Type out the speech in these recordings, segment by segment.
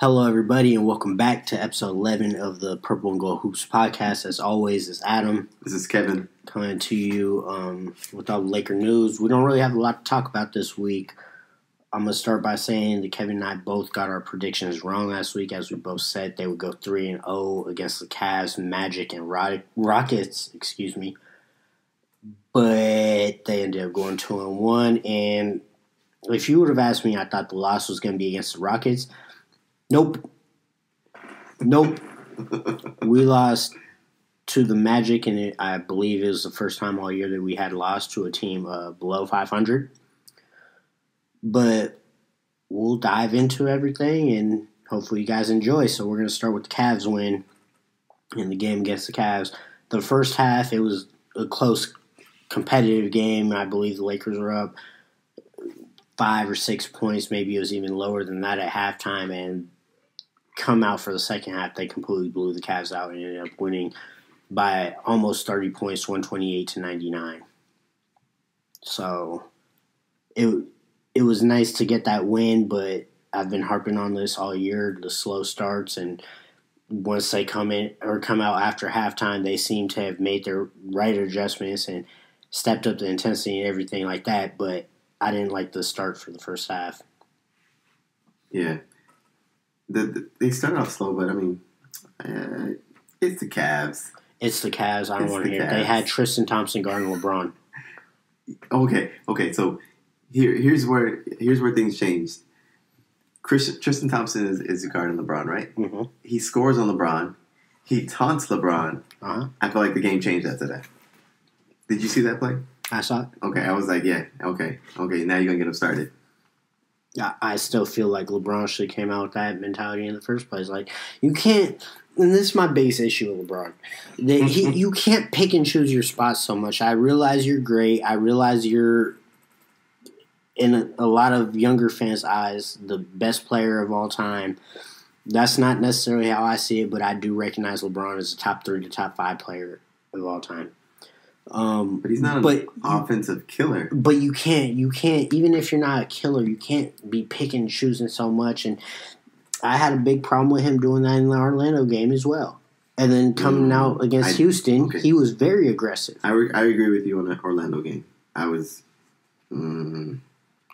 Hello, everybody, and welcome back to episode 11 of the Purple and Gold Hoops podcast. As always, it's Adam This is Kevin. coming to you um, with all the Laker news. We don't really have a lot to talk about this week. I'm going to start by saying that Kevin and I both got our predictions wrong last week, as we both said they would go 3 and 0 against the Cavs, Magic, and Rockets, excuse me. But they ended up going 2 and 1. And if you would have asked me, I thought the loss was going to be against the Rockets. Nope. Nope. we lost to the Magic, and it, I believe it was the first time all year that we had lost to a team uh, below 500. But we'll dive into everything, and hopefully you guys enjoy. So we're going to start with the Cavs win in the game against the Cavs. The first half, it was a close, competitive game. I believe the Lakers were up five or six points. Maybe it was even lower than that at halftime, and come out for the second half, they completely blew the Cavs out and ended up winning by almost 30 points, 128 to 99. So it it was nice to get that win, but I've been harping on this all year, the slow starts and once they come in or come out after halftime, they seem to have made their right adjustments and stepped up the intensity and everything like that, but I didn't like the start for the first half. Yeah. The, the, they started off slow, but I mean, uh, it's the Cavs. It's the Cavs. I don't want to hear. it. They had Tristan Thompson guarding LeBron. Okay, okay. So here, here's where here's where things changed. Chris, Tristan Thompson is, is guarding LeBron, right? Mm-hmm. He scores on LeBron. He taunts LeBron. Uh-huh. I feel like the game changed after that. Did you see that play? I saw it. Okay, I was like, yeah, okay, okay. Now you're gonna get him started. I, I still feel like LeBron should have came out with that mentality in the first place. Like you can't. And this is my base issue with LeBron. That he, you can't pick and choose your spots so much. I realize you're great. I realize you're, in a, a lot of younger fans' eyes, the best player of all time. That's not necessarily how I see it, but I do recognize LeBron as a top three to top five player of all time. Um, But he's not an offensive killer. but you can't you can't even if you're not a killer you can't be picking and choosing so much and i had a big problem with him doing that in the orlando game as well and then coming Mm, out against I- houston okay. he was very aggressive I, re- I agree with you on the Orlando game. I was. Mm,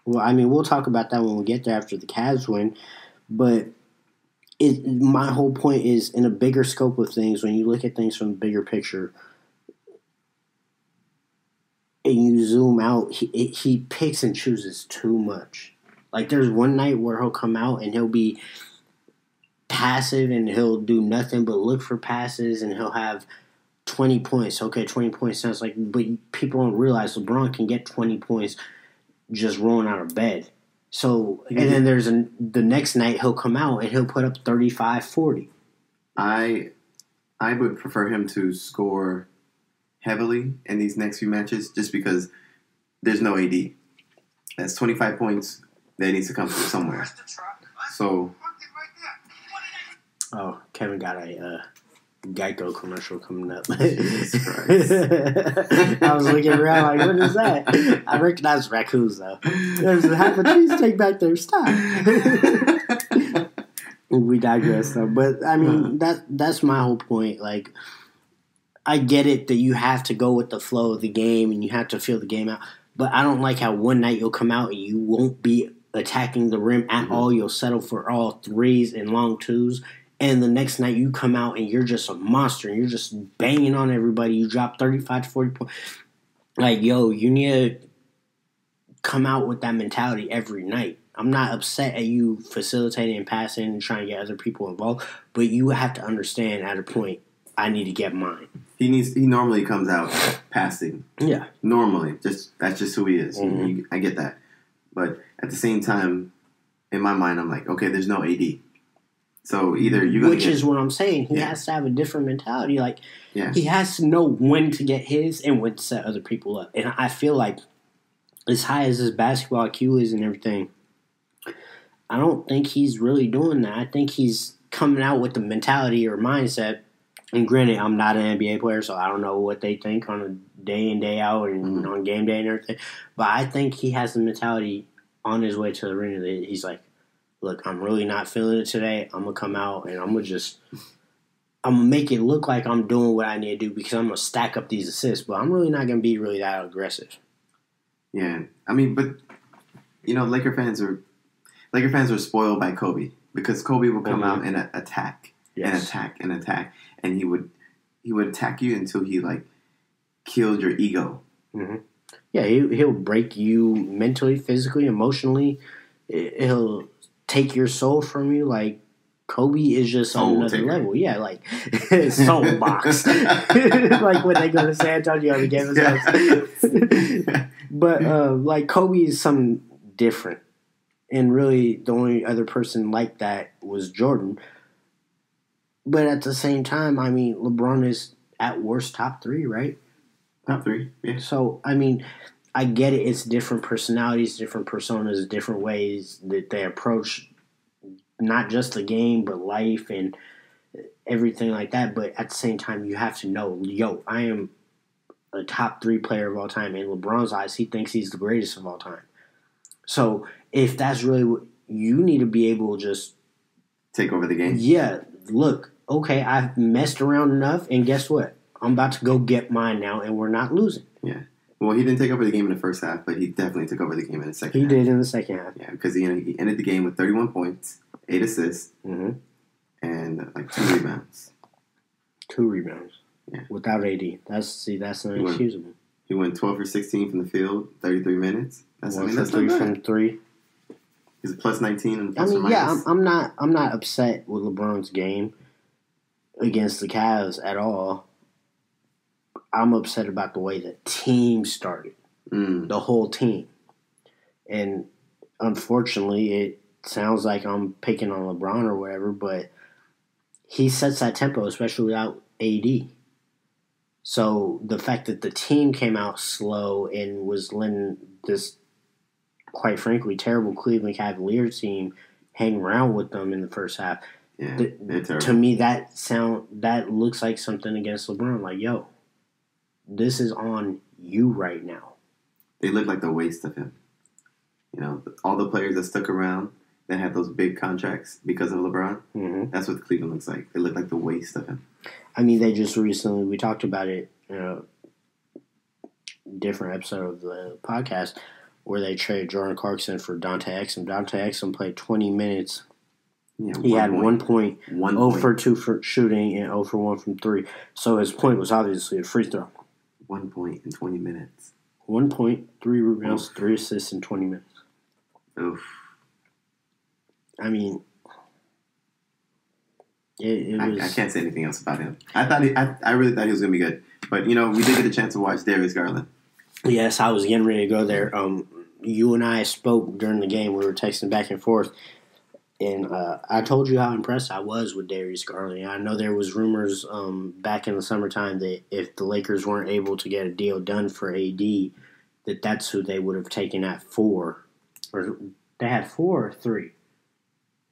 well i mean we'll talk about that when we get there after the Cavs win but it, my whole point is in a bigger scope of things when you look at things from the bigger picture and you zoom out, he it, he picks and chooses too much. Like there's one night where he'll come out and he'll be passive and he'll do nothing but look for passes and he'll have 20 points. Okay, 20 points sounds like, but people don't realize LeBron can get 20 points just rolling out of bed. So, and then there's an, the next night he'll come out and he'll put up 35, 40. I I would prefer him to score heavily in these next few matches just because there's no AD. That's 25 points that needs to come from somewhere. So Oh, Kevin got a uh, Geico commercial coming up. I was looking around like, what is that? I recognize raccoons though. There's half a cheesesteak back there. Stop. we digress though, but I mean that that's my whole point. Like, I get it that you have to go with the flow of the game and you have to feel the game out. But I don't like how one night you'll come out and you won't be attacking the rim at Mhm. all. You'll settle for all threes and long twos. And the next night you come out and you're just a monster and you're just banging on everybody. You drop 35 to 40 points. Like, yo, you need to come out with that mentality every night. I'm not upset at you facilitating and passing and trying to get other people involved, but you have to understand at a point, I need to get mine. He needs he normally comes out passing. Yeah. Normally, just that's just who he is. Mhm. You- I get that. But at the same time, in my mind I'm like, okay, there's no AD. So either you're Which get, is what I'm saying. He Yeah. has to have a different mentality. Like, Yeah. he has to know when to get his and when to set other people up. And I feel like, as high as his basketball IQ is and everything, I don't think he's really doing that. I think he's coming out with the mentality or mindset. And granted, I'm not an NBA player, so I don't know what they think on a day in day out and Mhm. on game day and everything. But I think he has the mentality on his way to the arena that he's like, look, I'm really not feeling it today. I'm gonna come out and I'm gonna just I'm gonna make it look like I'm doing what I need to do because I'm gonna stack up these assists, but I'm really not gonna be really that aggressive. Yeah, I mean, but you know, Laker fans are Laker fans are spoiled by Kobe because Kobe will come Mhm. out and attack and attack and attack, and he would he would attack you until he like killed your ego. Yeah, he, he'll break you mentally, physically, emotionally. He'll take your soul from you. Like Kobe is just Soul on another taker. level. Yeah, like soul box. like when they go to San Antonio to game us. but uh, like Kobe is something different, and really the only other person like that was Jordan. But at the same time, I mean, LeBron is at worst top three, right? Top three, yeah. So I mean, I get it. It's different personalities, different personas, different ways that they approach not just the game but life and everything like that. But at the same time, you have to know, yo, I am a top three player of all time. In LeBron's eyes, he thinks he's the greatest of all time. So if that's really what you need to be able to just Take over the game. yeah, look, okay, I've messed around enough, and guess what? I'm about to go get mine now, and we're not losing. Yeah. Well, he didn't take over the game in the first half, but he definitely took over the game in the second. He half. did in the second half. Yeah, because he, he ended the game with 31 points, eight assists, hmm and like two rebounds. Two rebounds. Yeah. Without AD. That's see, that's Well, inexcusable. He went 12 for 16 from the field, 33 minutes. That's I mean that's three not from three. He's a plus 19 and I plus or mean, yeah, I'm. I'm not I'm not upset with LeBron's game against the Cavs at all. I'm upset about the way the team started. Mm, the whole team. And unfortunately, it sounds like I'm picking on LeBron or whatever, but he sets that tempo, especially without AD. So the fact that the team came out slow and was letting this, quite frankly, terrible Cleveland Cavaliers team hang around with them in the first half, yeah, the- to me that sound that looks like something against LeBron. Like, yo, this is on you right now. they look like the waste of him. You know, all the players that stuck around that had those big contracts because of LeBron, hmm that's what Cleveland looks like. They look like the waste of him. I mean, they just recently we talked about it in a different episode of the podcast where they traded Jordan Clarkson for Dante Exum. Dante Exum played 20 minutes. Yeah, He had one point, one 0 point, for 2 for shooting, and 0 for 1 from 3. So his point was obviously a free throw. one point in 20 minutes. One point, three rebounds, three assists in 20 minutes. Oof. I mean, it, it I, was. I can't say anything else about him. I thought he, I, I really thought he was gonna be good, but you know we did get a chance to watch Darius Garland. Yes, I was getting ready to go there. Um, you and I spoke during the game. We were texting back and forth, and uh, I told you how impressed I was with Darius Garland. I know there was rumors um, back in the summertime that if the Lakers weren't able to get a deal done for AD, that that's who they would have taken at four, or they had four or three.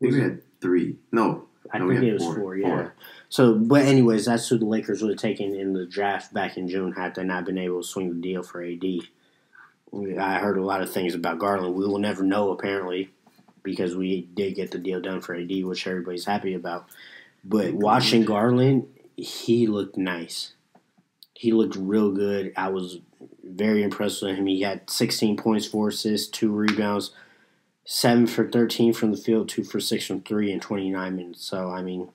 We had three. No, I No, think it was four. four. yeah. Four. So, but anyways, that's who the Lakers would have taken in the draft back in June had they not been able to swing the deal for AD. I heard a lot of things about Garland. We will never know apparently because we did get the deal done for AD, which everybody's happy about. But watching Garland, he looked nice. He looked real good. I was very impressed with him. He had 16 points, four assists, two rebounds, seven for 13 from the field, two for six from three in 29 minutes. So, I mean,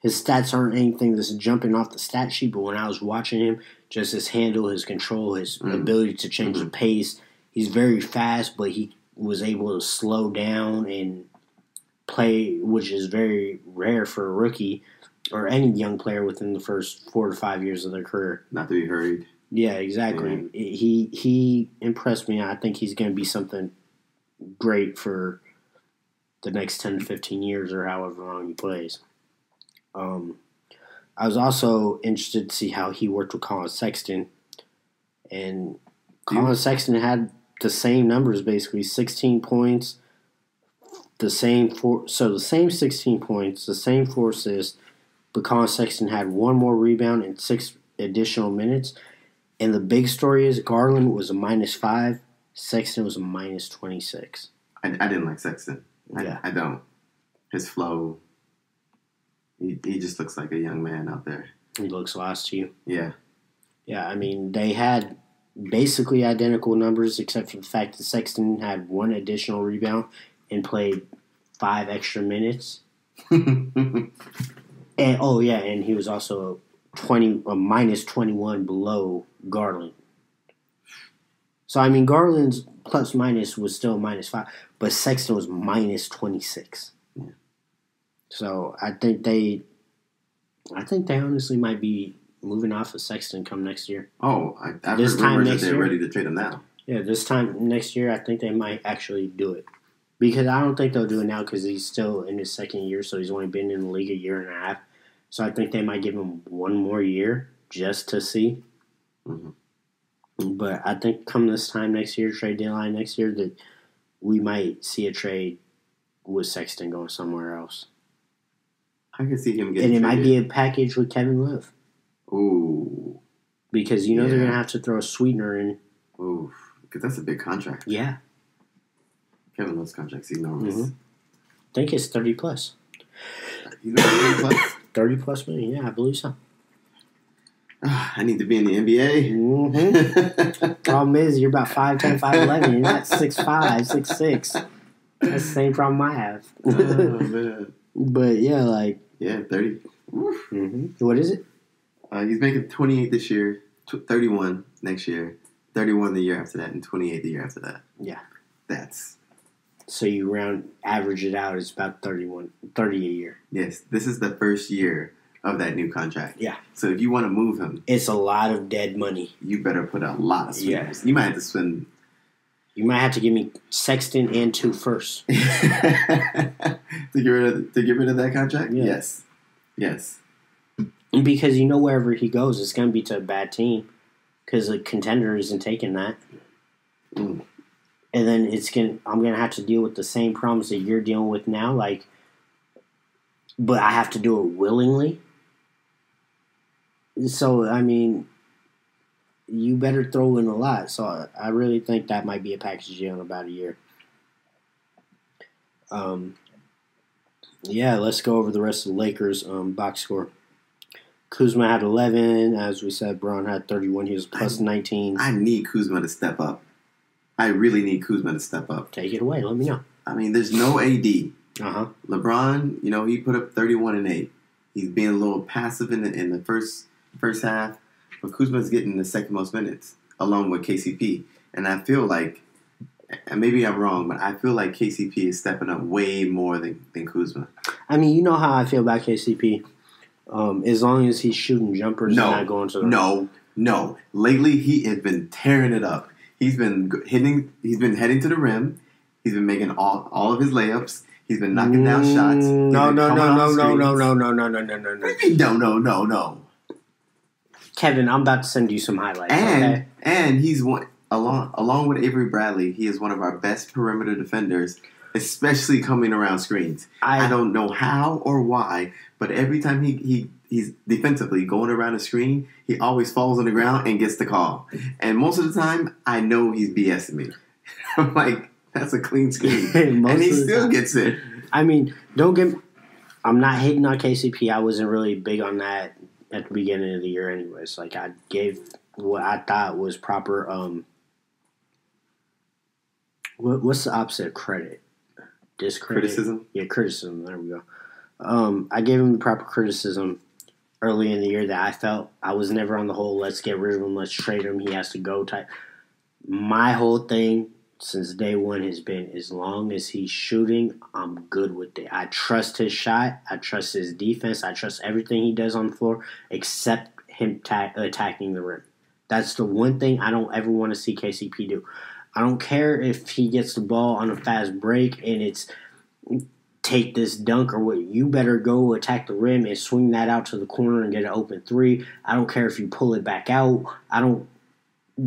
his stats aren't anything that's jumping off the stat sheet, but when I was watching him, just his handle, his control, his Mhm. ability to change the pace, he's very fast, but he was able to slow down and play, which is very rare for a rookie or any young player within the first four to five years of their career. not to be hurried. Yeah, exactly. He he impressed me. I think he's going to be something great for the next ten to fifteen years or however long he plays. Um, I was also interested to see how he worked with Collin Sexton, and Collin Sexton had the same numbers basically: sixteen points, the same four. So the same sixteen points, the same four assists, but Collin Sexton had one more rebound and six additional minutes. And the big story is Garland was a minus five, Sexton was a minus 26. I, I didn't like Sexton. I, Yeah. I don't. His flow. He, he just looks like a young man out there. He looks lost to you. Yeah. Yeah, I mean, they had basically identical numbers except for the fact that Sexton had one additional rebound and played five extra minutes. And oh yeah, and he was also twenty a minus twenty one below Garland. So I mean, Garland's plus minus was still minus five, but Sexton was minus twenty six. Yeah. So I think they, I think they honestly might be moving off of Sexton come next year. oh, I, I've This heard time rumors that they're year? ready to trade him now. Yeah, this time next year, I think they might actually do it. Because I don't think they'll do it now because he's still in his second year, so he's only been in the league a year and a half. So I think they might give him one more year just to see. Mhm. But I think come this time next year, trade deadline next year, that we might see a trade with Sexton going somewhere else. I can see him getting And it might be a package with Kevin Love. Ooh. Because you know they're going to have to throw a sweetener in. Ooh. Because that's a big contract. Yeah. Kevin Love's contract's enormous. Mhm. I think it's 30 plus. He's making 30 plus. 30 plus million, yeah, I believe so. I need to be in the NBA. hmm problem is, you're about 5'10, 5'11. You're not 6'5, 6'6. That's the same problem I have. oh, man. but yeah, like, Yeah, 30. Oof. hmm what is it? Uh, he's making 28 this year, tw- 31 next year, 31 the year after that, and 28 the year after that. Yeah. That's, So you round, average it out, it's about 31, 30 a year. yes, this is the first year of that new contract. Yeah. So if you want to move him, It's a lot of dead money. you better put a lot of Yeah. You might have to spend You might have to give me Sexton and two first. to get rid of to get rid of that contract. Yeah. Yes, yes. Because you know wherever he goes, it's going to be to a bad team. Because a contender isn't taking that. Mm. And then it's going. I'm going to have to deal with the same problems that you're dealing with now. Like, but I have to do it willingly. So I mean, you better throw in a lot. So I, I really think that might be a package deal in about a year. Um. Yeah, let's go over the rest of the Lakers um, box score. Kuzma had 11. As we said, Bron had 31. He was plus 19. I need Kuzma to step up. I really need Kuzma to step up. Take it away. Let me know. I mean, there's no AD. Uh huh. LeBron, you know, he put up 31 and 8. He's being a little passive in the in the first first half, but Kuzma's getting the second most minutes along with KCP. And I feel like and maybe I'm wrong, but I feel like KCP is stepping up way more than, than Kuzma. I mean, you know how I feel about KCP. Um, as long as he's shooting jumpers No. and not going to the No, no. Lately, he has been tearing it up. He's been hitting. He's been heading to the rim. He's been making all all of his layups. He's been knocking down shots. Mm, No, no, no, no, no, no, no, no, no, no, no, no, no. do you mean, No, no, no, no. Kevin, I'm about to send you some highlights. And okay? and he's one along along with Avery Bradley. He is one of our best perimeter defenders, especially coming around screens. I, I don't know how or why, but every time he, he he's defensively going around a screen, he always falls on the ground and gets the call. And most of the time, I know he's BSing me. I'm like, that's a clean screen, and he still time. gets it. I mean, don't get. I'm not hating on KCP. I wasn't really big on that at the beginning of the year, anyways. Like I gave what I thought was proper. Um, what, what's the opposite of credit? Discredit. Criticism. Yeah, criticism. There we go. Um, I gave him the proper criticism early in the year that I felt I was never on the whole let's get rid of him, let's trade him, he has to go type. My whole thing since day one has been as long as he's shooting, I'm good with it. I trust his shot, I trust his defense, I trust everything he does on the floor except him ta- attacking the rim. That's the one thing I don't ever want to see KCP do. I don't care if he gets the ball on a fast break and it's take this dunk or what. You better go attack the rim and swing that out to the corner and get an open three. I don't care if you pull it back out. I don't.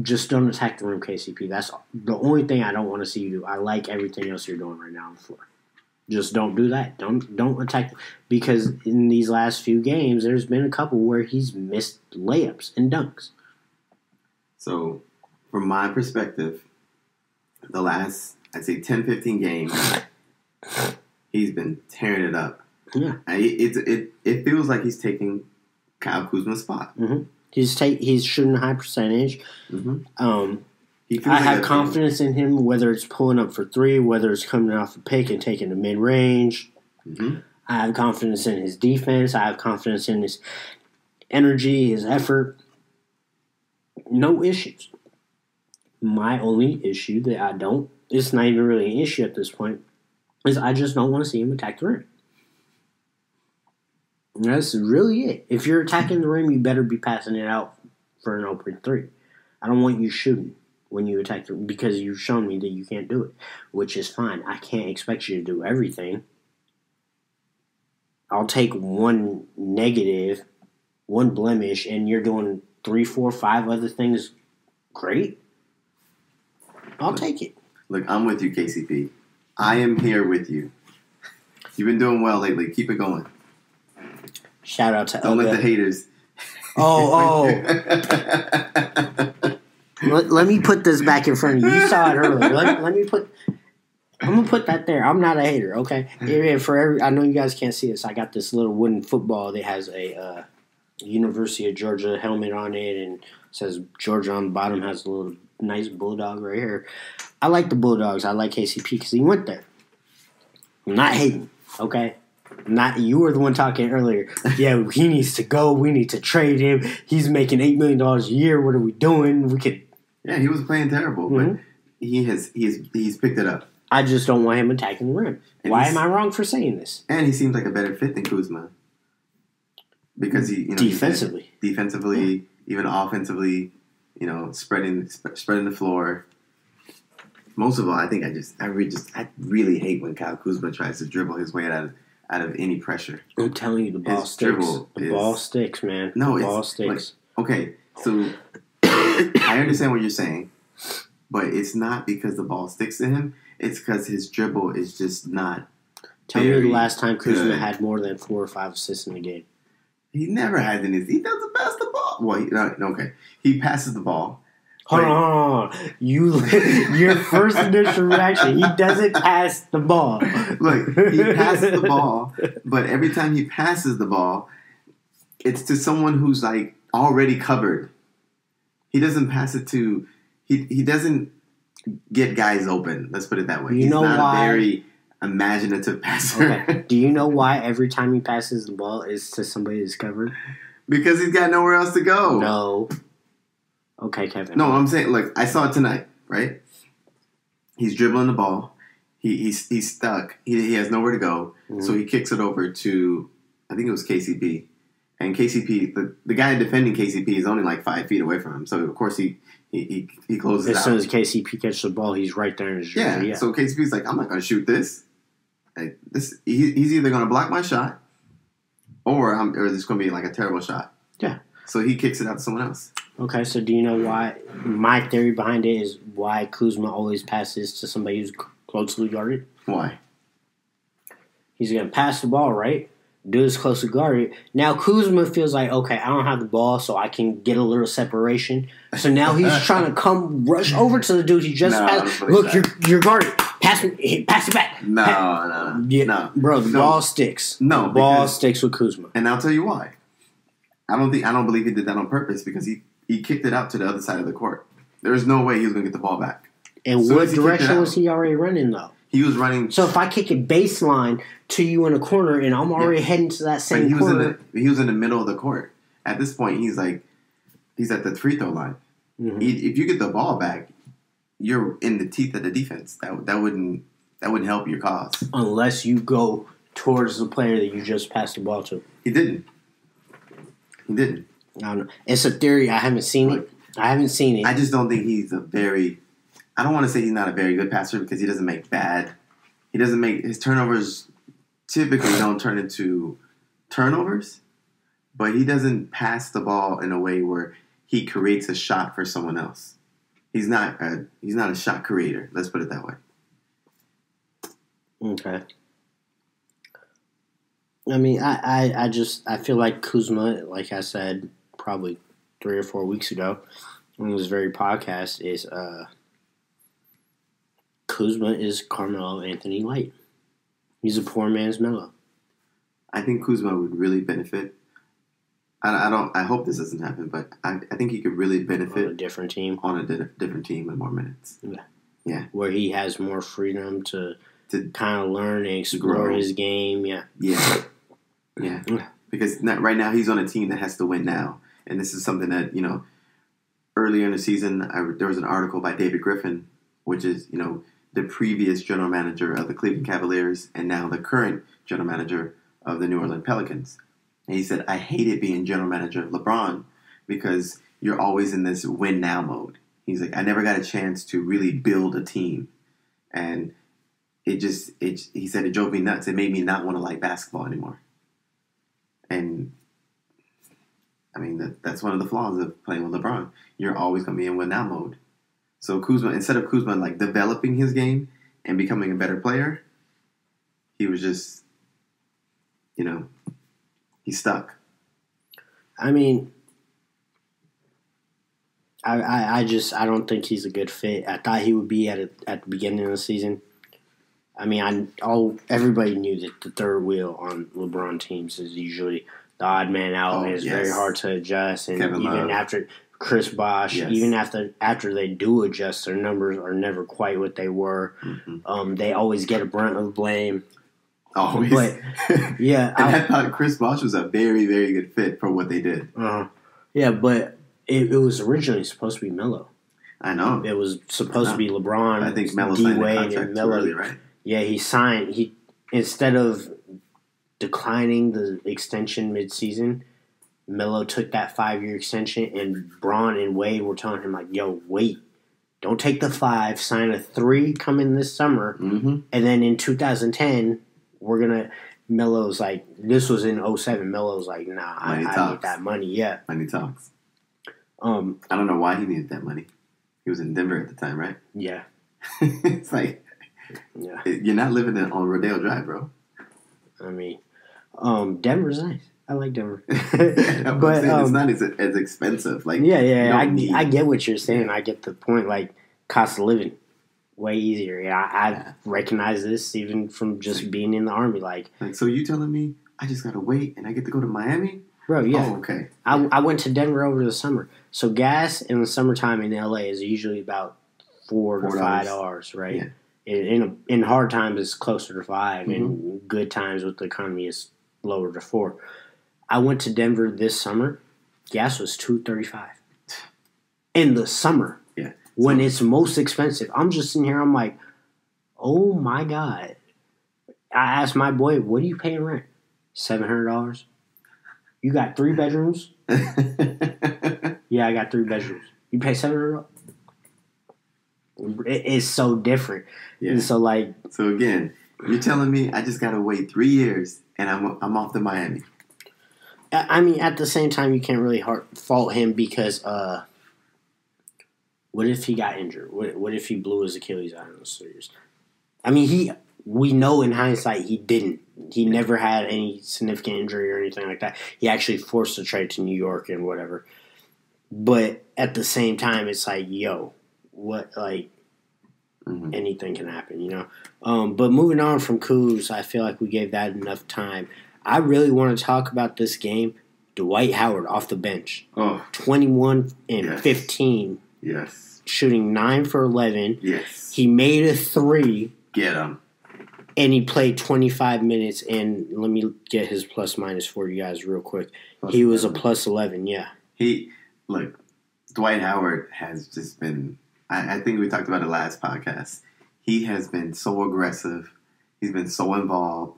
Just don't attack the rim, KCP. That's the only thing I don't want to see you do. I like everything else you're doing right now on the floor. Just don't do that. Don't don't attack because in these last few games, there's been a couple where he's missed layups and dunks. So, from my perspective, the last, I'd say 10, 15 games, he's been tearing it up. Yeah. It, it it feels like he's taking Kyle Kuzma's spot. Mm-hmm. He's take he's shooting a high percentage. Mm-hmm. Um, I like have confidence in him, whether it's pulling up for three, whether it's coming off a pick and taking the mid range. Mhm. I have confidence in his defense. I have confidence in his energy, his effort. No issues. My only issue that I don't, it's not even really an issue at this point, is I just don't want to see him attack the rim. And that's really it. If you're attacking the rim, you better be passing it out for an open three. I don't want you shooting when you attack the because you've shown me that you can't do it, which is fine. I can't expect you to do everything. I'll take one negative, one blemish, and you're doing three, four, five other things great. I'll take it. Look, I'm with you, KCP. I am here with you. You've been doing well lately. Keep it going. Shout out to Don't let the haters. Oh, oh. let, let me put this back in front of you. You saw it earlier. Let, let me put. I'm gonna put that there. I'm not a hater, okay? Yeah, for every, I know you guys can't see this. I got this little wooden football that has a uh, University of Georgia helmet on it, and says Georgia on the bottom. Has a little nice bulldog right here. I like the Bulldogs. I like KCP because he went there. I'm not hating, okay? Not you were the one talking earlier. Yeah, he needs to go. We need to trade him. He's making eight million dollars a year. What are we doing? We could. yeah, he was playing terrible, Mhm. but he has he's he's picked it up, I just don't want him attacking the rim. And Why am I wrong for saying this? and he seems like a better fit than Kuzma because he you know Defensively, defensively, even offensively, you know, spreading sp- spreading the floor. Most of all, I think I just I really just I really hate when Kyle Kuzma tries to dribble his way out of out of any pressure. I'm telling you, the ball His sticks. The is- ball sticks, man. No, the it's ball sticks. Okay, so I understand what you're saying, but it's not because the ball sticks to him. It's because his dribble is just not. Tell me the last time Kuzma good. had more than four or five assists in a game. He never has any. He doesn't pass the ball. Well, he, no, okay, he passes the ball. Hold on. You, your first initial reaction. He doesn't pass the ball. Look, he passes the ball, but every time he passes the ball, it's to someone who's like already covered. He doesn't pass it to. He he doesn't get guys open. Let's put it that way. You He's know not why? very imaginative passer Okay. Do you know why every time he passes the ball is to somebody that's covered? because he's got nowhere else to go. No. Okay, Kevin. No, I'm saying, look, I saw it tonight, right? He's dribbling the ball. He, he's, he's stuck. He, he has nowhere to go. Mhm. So he kicks it over to, I think it was KCP. And KCP, the, the guy defending KCP is only like five feet away from him. So, of course, he, he, he, he closes As out. soon as KCP catches the ball, he's right there in his yeah. Yeah. So KCP's like, I'm not going to shoot this. This he, he's either going to block my shot or, I'm, or it's going to be like a terrible shot. Yeah. So he kicks it out to someone else. Okay, so do you know why? My theory behind it is why Kuzma always passes to somebody who's closely guarded. Why? He's gonna pass the ball, right? Do his closely guarded. Now Kuzma feels like, okay, I don't have the ball, so I can get a little separation. So now he's trying to come rush over to the dude he just No, passed. Look, that. you're you're guarded. Pass me, pass it back. No, Pa- no, no. Yeah, no. bro, the No. ball sticks. No, the ball because- sticks with Kuzma. And I'll tell you why. I don't think I don't believe he did that on purpose because he, he kicked it out to the other side of the court. There's no way he was gonna get the ball back. And soon what as he kicked it direction was he already running though? He was running So if I kick it baseline to you in a corner and I'm already heading to that but same he was in corner, the he was in the middle of the court. At this point he's like he's at the free throw line. Mhm. He- If you get the ball back, you're in the teeth of the defense. That that wouldn't that wouldn't help your cause. unless you go towards the player that you just passed the ball to. He didn't. He didn't. I don't know. It's a theory. I haven't seen it. I haven't seen it. I just don't think he's a very. I don't want to say he's not a very good passer because he doesn't make bad. He doesn't make his turnovers. Typically, don't turn into turnovers, but he doesn't pass the ball in a way where he creates a shot for someone else. He's not a he's not a shot creator. Let's put it that way. okay. I mean, I, I, I just I feel like Kuzma, like I said, probably three or four weeks ago on this very podcast, is uh Kuzma is Carmelo Anthony Light. He's a poor man's Melo. I think Kuzma would really benefit. I, I don't. I hope this doesn't happen, but I, I think he could really On a different team on a di- different team with more minutes. Yeah, yeah, where he has more freedom to To- kind of learn and explore grow. his game. Yeah. Yeah, yeah. Yeah. Because not, right now he's on a team that has to win now, and this is something that you know. Earlier in the season, I, there was an article by David Griffin, which is you know the previous general manager of the Cleveland Cavaliers and now the current general manager of the New Orleans Pelicans. And he said, "I hated being general manager of LeBron because you're always in this win now mode." He's like, "I never got a chance to really build a team," and it just it he said it drove me nuts. It made me not want to like basketball anymore. And I mean that that's one of the flaws of playing with LeBron. You're always gonna be in win now mode. So Kuzma, instead of Kuzma like developing his game and becoming a better player, he was just, you know, he's stuck. I mean, I, I, I just I don't think he's a good fit. I thought he would be at a, at the beginning of the season. I mean, I all everybody knew that the third wheel on LeBron teams is usually the odd man out, Oh, and it's yes. very hard to adjust. And Kevin even Love. after Chris Bosh, Yes. even after after they do adjust, their numbers are never quite what they were. hmm Um, they always get a brunt of blame. Always. But- Yeah, and I, I thought Chris Bosh was a very, very good fit for what they did. uh, yeah, but it, it was originally supposed to be Melo. I know. It was supposed to be LeBron, I think Melo signed Wade, and Melo. early, right? Yeah, he signed. He instead of declining the extension midseason, Melo took that five year extension, and Bron and Wade were telling him like, "Yo, wait, don't take the five. Sign a three coming this summer, Mm-hmm. and then in 2010, we're gonna." Melo's like, this was in 07. Melo's like, nah, I, I need that money. Yeah. Money talks. Um. I don't know why he needed that money. He was in Denver at the time, right? Yeah. it's like Yeah. you're not living in, on Rodeo Drive, bro. I mean, um, Denver's nice. I like Denver. but saying, it's um, not as, as expensive. Like yeah, yeah, I, need- I get what you're saying. I get the point. Like cost of living, way easier. Yeah, I, I Yeah. recognize this even from just being in the army. Like, like so you telling me I just gotta wait and I get to go to Miami? bro, yeah. Oh, okay. I, I went to Denver over the summer. So gas in the summertime in LA is usually about four to five dollars. dollars, right? Yeah. In in, a, in hard times it's closer to 5 Mm-hmm. and good times with the economy is lower to four. I went to Denver this summer. Gas was two thirty five in the summer. When it's most expensive. I'm just sitting here. I'm like, oh my god. I asked my boy, "What are you paying rent? Seven hundred dollars. You got three bedrooms." Yeah, I got three bedrooms. You pay $700? It is so different. yeah. And so like, So again, you're telling me I just gotta wait three years and I'm I'm off to Miami. I mean, at the same time, you can't really fault him because uh, what if he got injured? What, what if he blew his Achilles out in the series? I mean, he. We know in hindsight he didn't. He never had any significant injury or anything like that. He actually forced a trade to New York and whatever. But at the same time, it's like, yo, what like Mhm. anything can happen, you know. Um, but moving on from Kuz, I feel like we gave that enough time. I really want to talk about this game. Dwight Howard off the bench, Oh twenty-one and Yes. fifteen, yes, shooting nine for eleven. yes. He made a three, Get him. and he played twenty-five minutes. And let me get his plus minus for you guys real quick. he was a plus eleven. Yeah, He look. Dwight Howard has just been. I, I think we talked about it last podcast. He has been so aggressive. He's been so involved.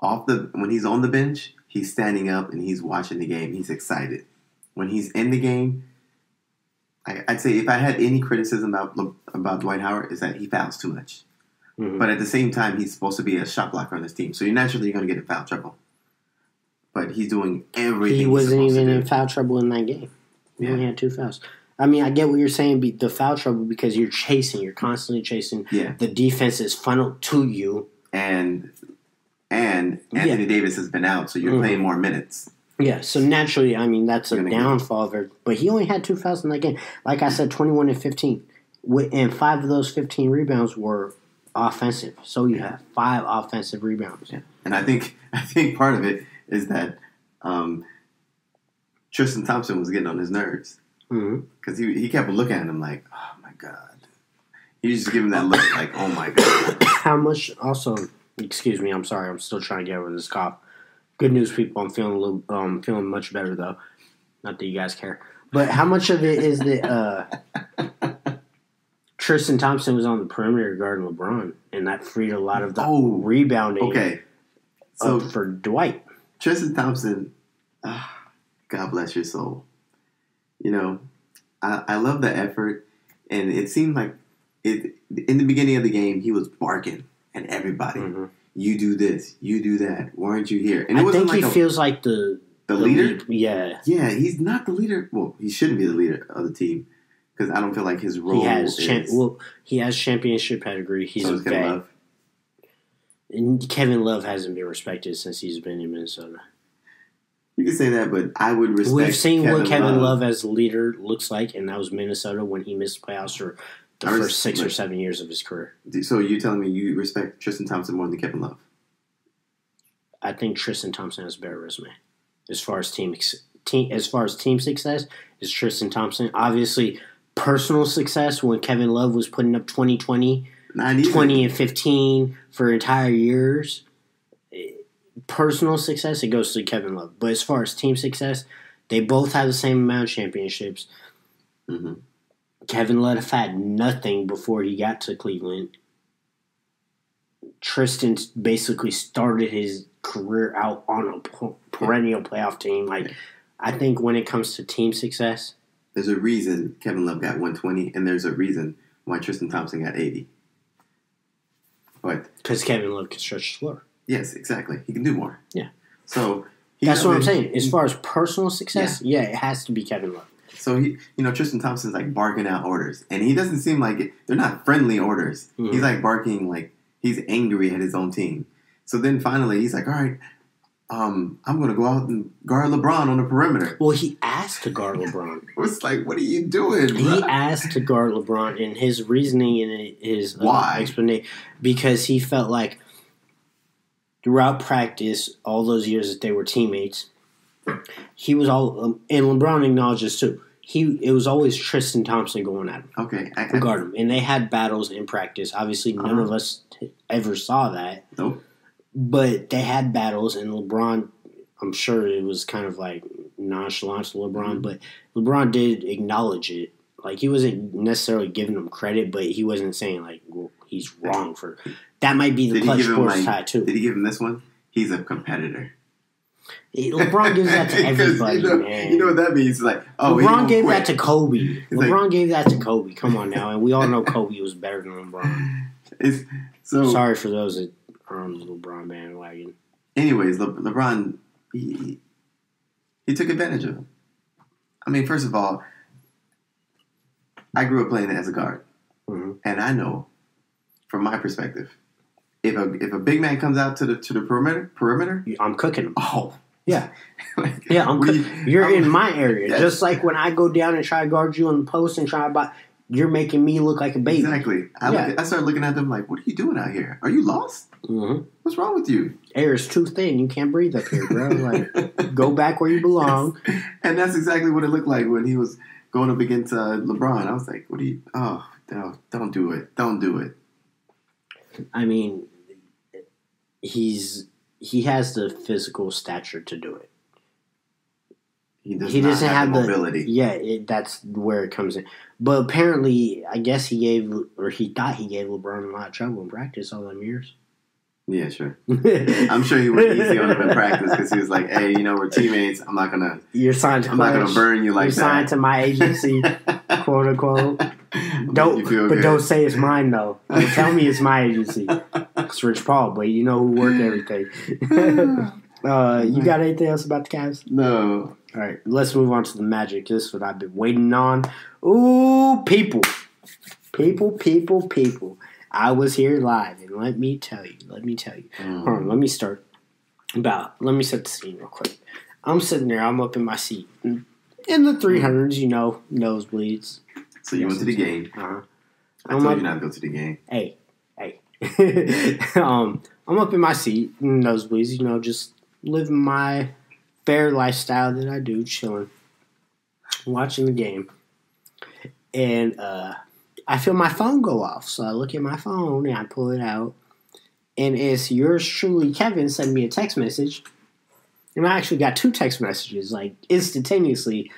Off the when he's on the bench, he's standing up and he's watching the game. He's excited. When he's in the game, I, I'd say if I had any criticism about about Dwight Howard is that he fouls too much. Mhm. But at the same time, he's supposed to be a shot blocker on this team, so you're naturally going to get in foul trouble. But he's doing everything. he wasn't supposed to even do. in foul trouble in that game. He Yeah. only had two fouls. I mean, I get what you're saying, be- the foul trouble because you're chasing, you're constantly chasing. Yeah. The defense is funneled to you. and and Yeah. Anthony Davis has been out, so you're Mhm. playing more minutes. Yeah, so naturally, I mean, that's a You're gonna get- downfall of it. But he only had two fouls in that game. Like I said, 21 and 15. And five of those 15 rebounds were offensive. So you have five offensive rebounds. Yeah. And I think I think part of it is that um, Tristan Thompson was getting on his nerves because he he kept looking at him like, oh my god. He was just giving that look like, oh my god. How much? Also, excuse me. I'm sorry. I'm still trying to get over this cough. Good news, people. I'm feeling a little, um, feeling much better though. Not that you guys care, but how much of it is that uh, Tristan Thompson was on the perimeter guarding LeBron, and that freed a lot of the Oh, rebounding Okay. So for Dwight. Tristan Thompson, ah, God bless your soul. You know, I, I love the effort, and it seemed like it in the beginning of the game he was barking at everybody. Mhm. You do this, you do that. Why aren't you here? And it I think he a, feels like the the leader. lead- yeah, Yeah, he's not the leader. Well, he shouldn't be the leader of the team because I don't feel like his role he has is. champ- well, he has championship pedigree. He's so a vet. Love. And Kevin Love hasn't been respected since he's been in Minnesota. You can say that, but I would respect. We've seen Kevin what Kevin Love. as a leader looks like, and that was Minnesota when he missed playoffs for the I first six or seven years of his career. So you telling me you respect Tristan Thompson more than Kevin Love? I think Tristan Thompson has a better resume as far as team, team as far as team success is Tristan Thompson. Obviously, personal success when Kevin Love was putting up 20 20, Not 20 and 15 for entire years. Personal success, it goes to Kevin Love. But as far as team success, they both have the same amount of championships. Mhm. Kevin Love had nothing before he got to Cleveland. Tristan basically started his career out on a perennial playoff team. Like, I think when it comes to team success, There's a reason Kevin Love got 120, and there's a reason why Tristan Thompson got 80. But because Kevin Love can stretch the floor. yes, exactly, he can do more. Yeah. So That's what I'm saying. As far as personal success, yeah, it has to be Kevin Love. So he, you know, Tristan Thompson's like barking out orders, and he doesn't seem like it, they're not friendly orders. Mhm. He's like barking like he's angry at his own team. So then finally, he's like, "All right, um, I'm going to go out and guard LeBron on the perimeter." Well, he asked to guard LeBron. It's like, what are you doing? He asked to guard LeBron, and his reasoning and his uh, Why? explanation because he felt like throughout practice, all those years that they were teammates, he was all, um, and LeBron acknowledges too. He it was always Tristan Thompson going at him okay, I, I, guard him, and they had battles in practice. Obviously, none Uh-huh. of us ever saw that, nope. but they had battles, and LeBron. I'm sure it was kind of like nonchalant to LeBron, Mhm. but LeBron did acknowledge it. Like he wasn't necessarily giving him credit, but he wasn't saying like well, he's wrong for that. Might be the Did Klutch Sports like? tie too. Did he give him this one? He's a competitor. LeBron gives that to everybody, you know, man. You know what that means? Like, oh, LeBron gave quit. that to Kobe. like- LeBron gave that to Kobe. Come on now, and we all know Kobe was better than LeBron. It's, so, Sorry for those that are on the LeBron bandwagon. anyways, Le- LeBron, he, he took advantage of him. I mean, first of all, I grew up playing as a guard, Mhm. and I know, from my perspective, if a if a big man comes out to the to the perimeter perimeter, I'm cooking him. oh Yeah. Yeah, I'm what do cook- you- You're I'm- in my area. Yes. Just like when I go down and try to guard you on the post and try to buy, you're making me look like a baby. Exactly. I, Yeah. look, I started looking at them like, what are you doing out here? Are you lost? hmm What's wrong with you? Air is too thin. You can't breathe up here, bro. Like, go back where you belong. And that's exactly what it looked like when he was going up against uh, LeBron. I was like, what do you? Oh, no, don't do it. Don't do it. I mean, he's he has the physical stature to do it. He, does he doesn't have, the the mobility. Yeah, it, that's where it comes in. But apparently, I guess he gave or he thought he gave LeBron a lot of trouble in practice all them years. Yeah, sure. I'm sure he went easy on him in practice because he was like, hey, you know, we're teammates. I'm not gonna, You're signed to I'm not gonna burn you You're like signed to my agency, quote unquote. Don't, but good. don't say it's mine though. Don't tell me it's my agency. It's Rich Paul, but you know who worked everything. uh, you got anything else about the Cavs? No. All right, let's move on to the Magic. This is what I've been waiting on. Ooh, people, people, people, people. I was here live, and let me tell you, let me tell you. Hold on, let me start. About let me set the scene real quick. I'm sitting there. I'm up in my seat in the 300s. You know, nosebleeds. So you went to the game. Uh-huh. I I'm told up- you not to go to the game. Hey, hey. um, I'm up in my seat, in nosebleeds, you know, just living my fair lifestyle that I do, chilling, watching the game. And uh, I feel my phone go off. So I look at my phone and I pull it out. And it's yours truly, Kevin, sent me a text message. And I actually got two text messages, like instantaneously,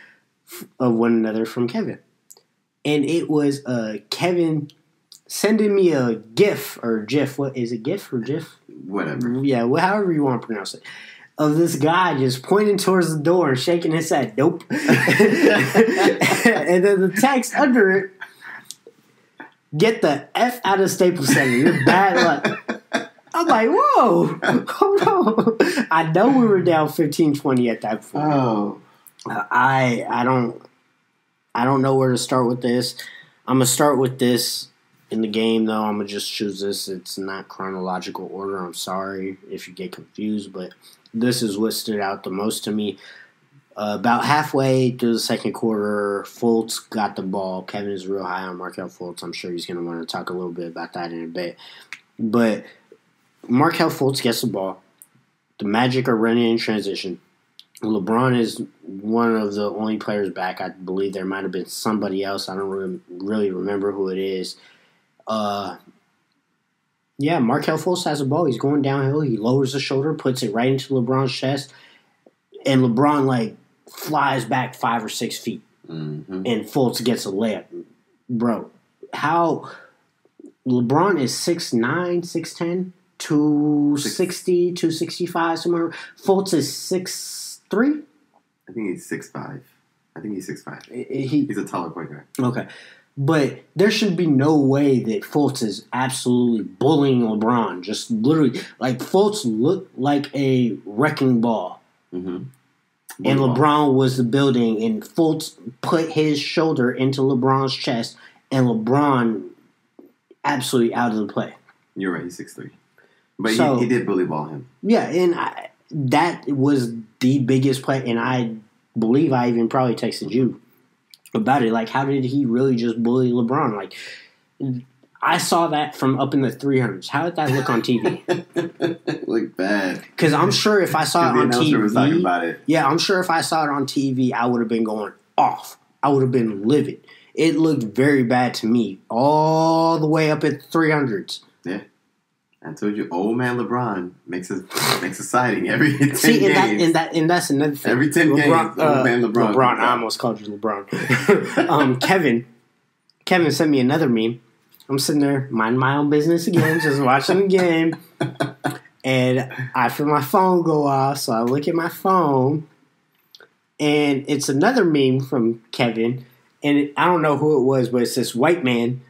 of one another from Kevin. And it was uh, Kevin sending me a GIF or GIF. What is it, GIF or GIF? Whatever. Yeah, well, however you want to pronounce it. Of this guy just pointing towards the door and shaking his head, nope. and then the text under it, get the F out of Staples Center. You're bad luck. I'm like, whoa, hold on. I know we were down 15-20 at that point. Oh. I I don't I don't know where to start with this. I'm gonna start with this in the game though. I'm gonna just choose this. It's not chronological order. I'm sorry if you get confused, but this is what stood out the most to me. Uh, about halfway through the second quarter, Fultz got the ball. Kevin is real high on Markelle Fultz. I'm sure he's going to want to talk a little bit about that in a bit. But Markelle Fultz gets the ball. The Magic are running in transition. LeBron is one of the only players back. I believe there might have been somebody else. I don't re- really remember who it is. Uh, yeah, Markelle Fultz has the ball. He's going downhill. He lowers the shoulder, puts it right into LeBron's chest, and LeBron like flies back five or six feet, Mm-hmm. and Fultz gets a layup. Bro, how LeBron is 6'9", 6'10", 260, 265, somewhere. Fultz is 6'3"? I think he's six five. I think he's six five. He, He's a taller point guard. Okay. But there should be no way that Fultz is absolutely bullying LeBron. Just literally, like Fultz looked like a wrecking ball, Mm-hmm. and LeBron was the building, and Fultz put his shoulder into LeBron's chest, and LeBron absolutely out of the play. You're right. He's six three. But So- he, he did bully ball him. Yeah, and I, that was the biggest play, and I believe I even probably texted you about it. Like, how did he really just bully LeBron? Like, I saw that from up in the 300s. How did that look on TV? Look bad. Because I'm sure if I saw it on announcer was talking TV, about it. yeah, I'm sure if I saw it on TV, I would have been going off. I would have been livid. It looked very bad to me, all the way up at 300s. I told you, old man LeBron makes a makes a sighting every ten See, games. and, that, and that and that's another thing. every ten LeBron, games, old uh, man LeBron. LeBron, comes I almost called you LeBron. um, Kevin, Kevin sent me another meme. I'm sitting there, mind my own business again, just watching the game, and I feel my phone go off. So I look at my phone, and it's another meme from Kevin, and it, I don't know who it was, but it's this white man.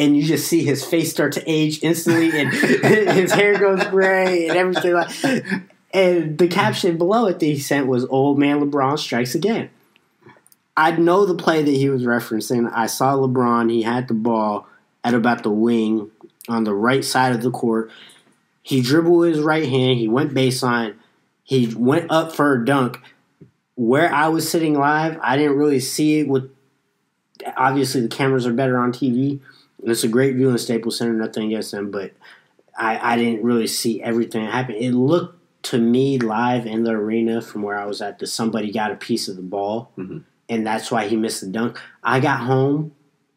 And you just see his face start to age instantly, and his hair goes gray, and everything like. And the caption below it that he sent was "Old Man LeBron strikes again." I know the play that he was referencing. I saw LeBron. He had the ball at about the wing on the right side of the court. He dribbled his right hand. He went baseline. He went up for a dunk. Where I was sitting live, I didn't really see it. With obviously the cameras are better on TV. It's a great view in Staples Center. Nothing against them, but I, I didn't really see everything happen. It looked to me live in the arena from where I was at that somebody got a piece of the ball, Mhm. and that's why he missed the dunk. I got home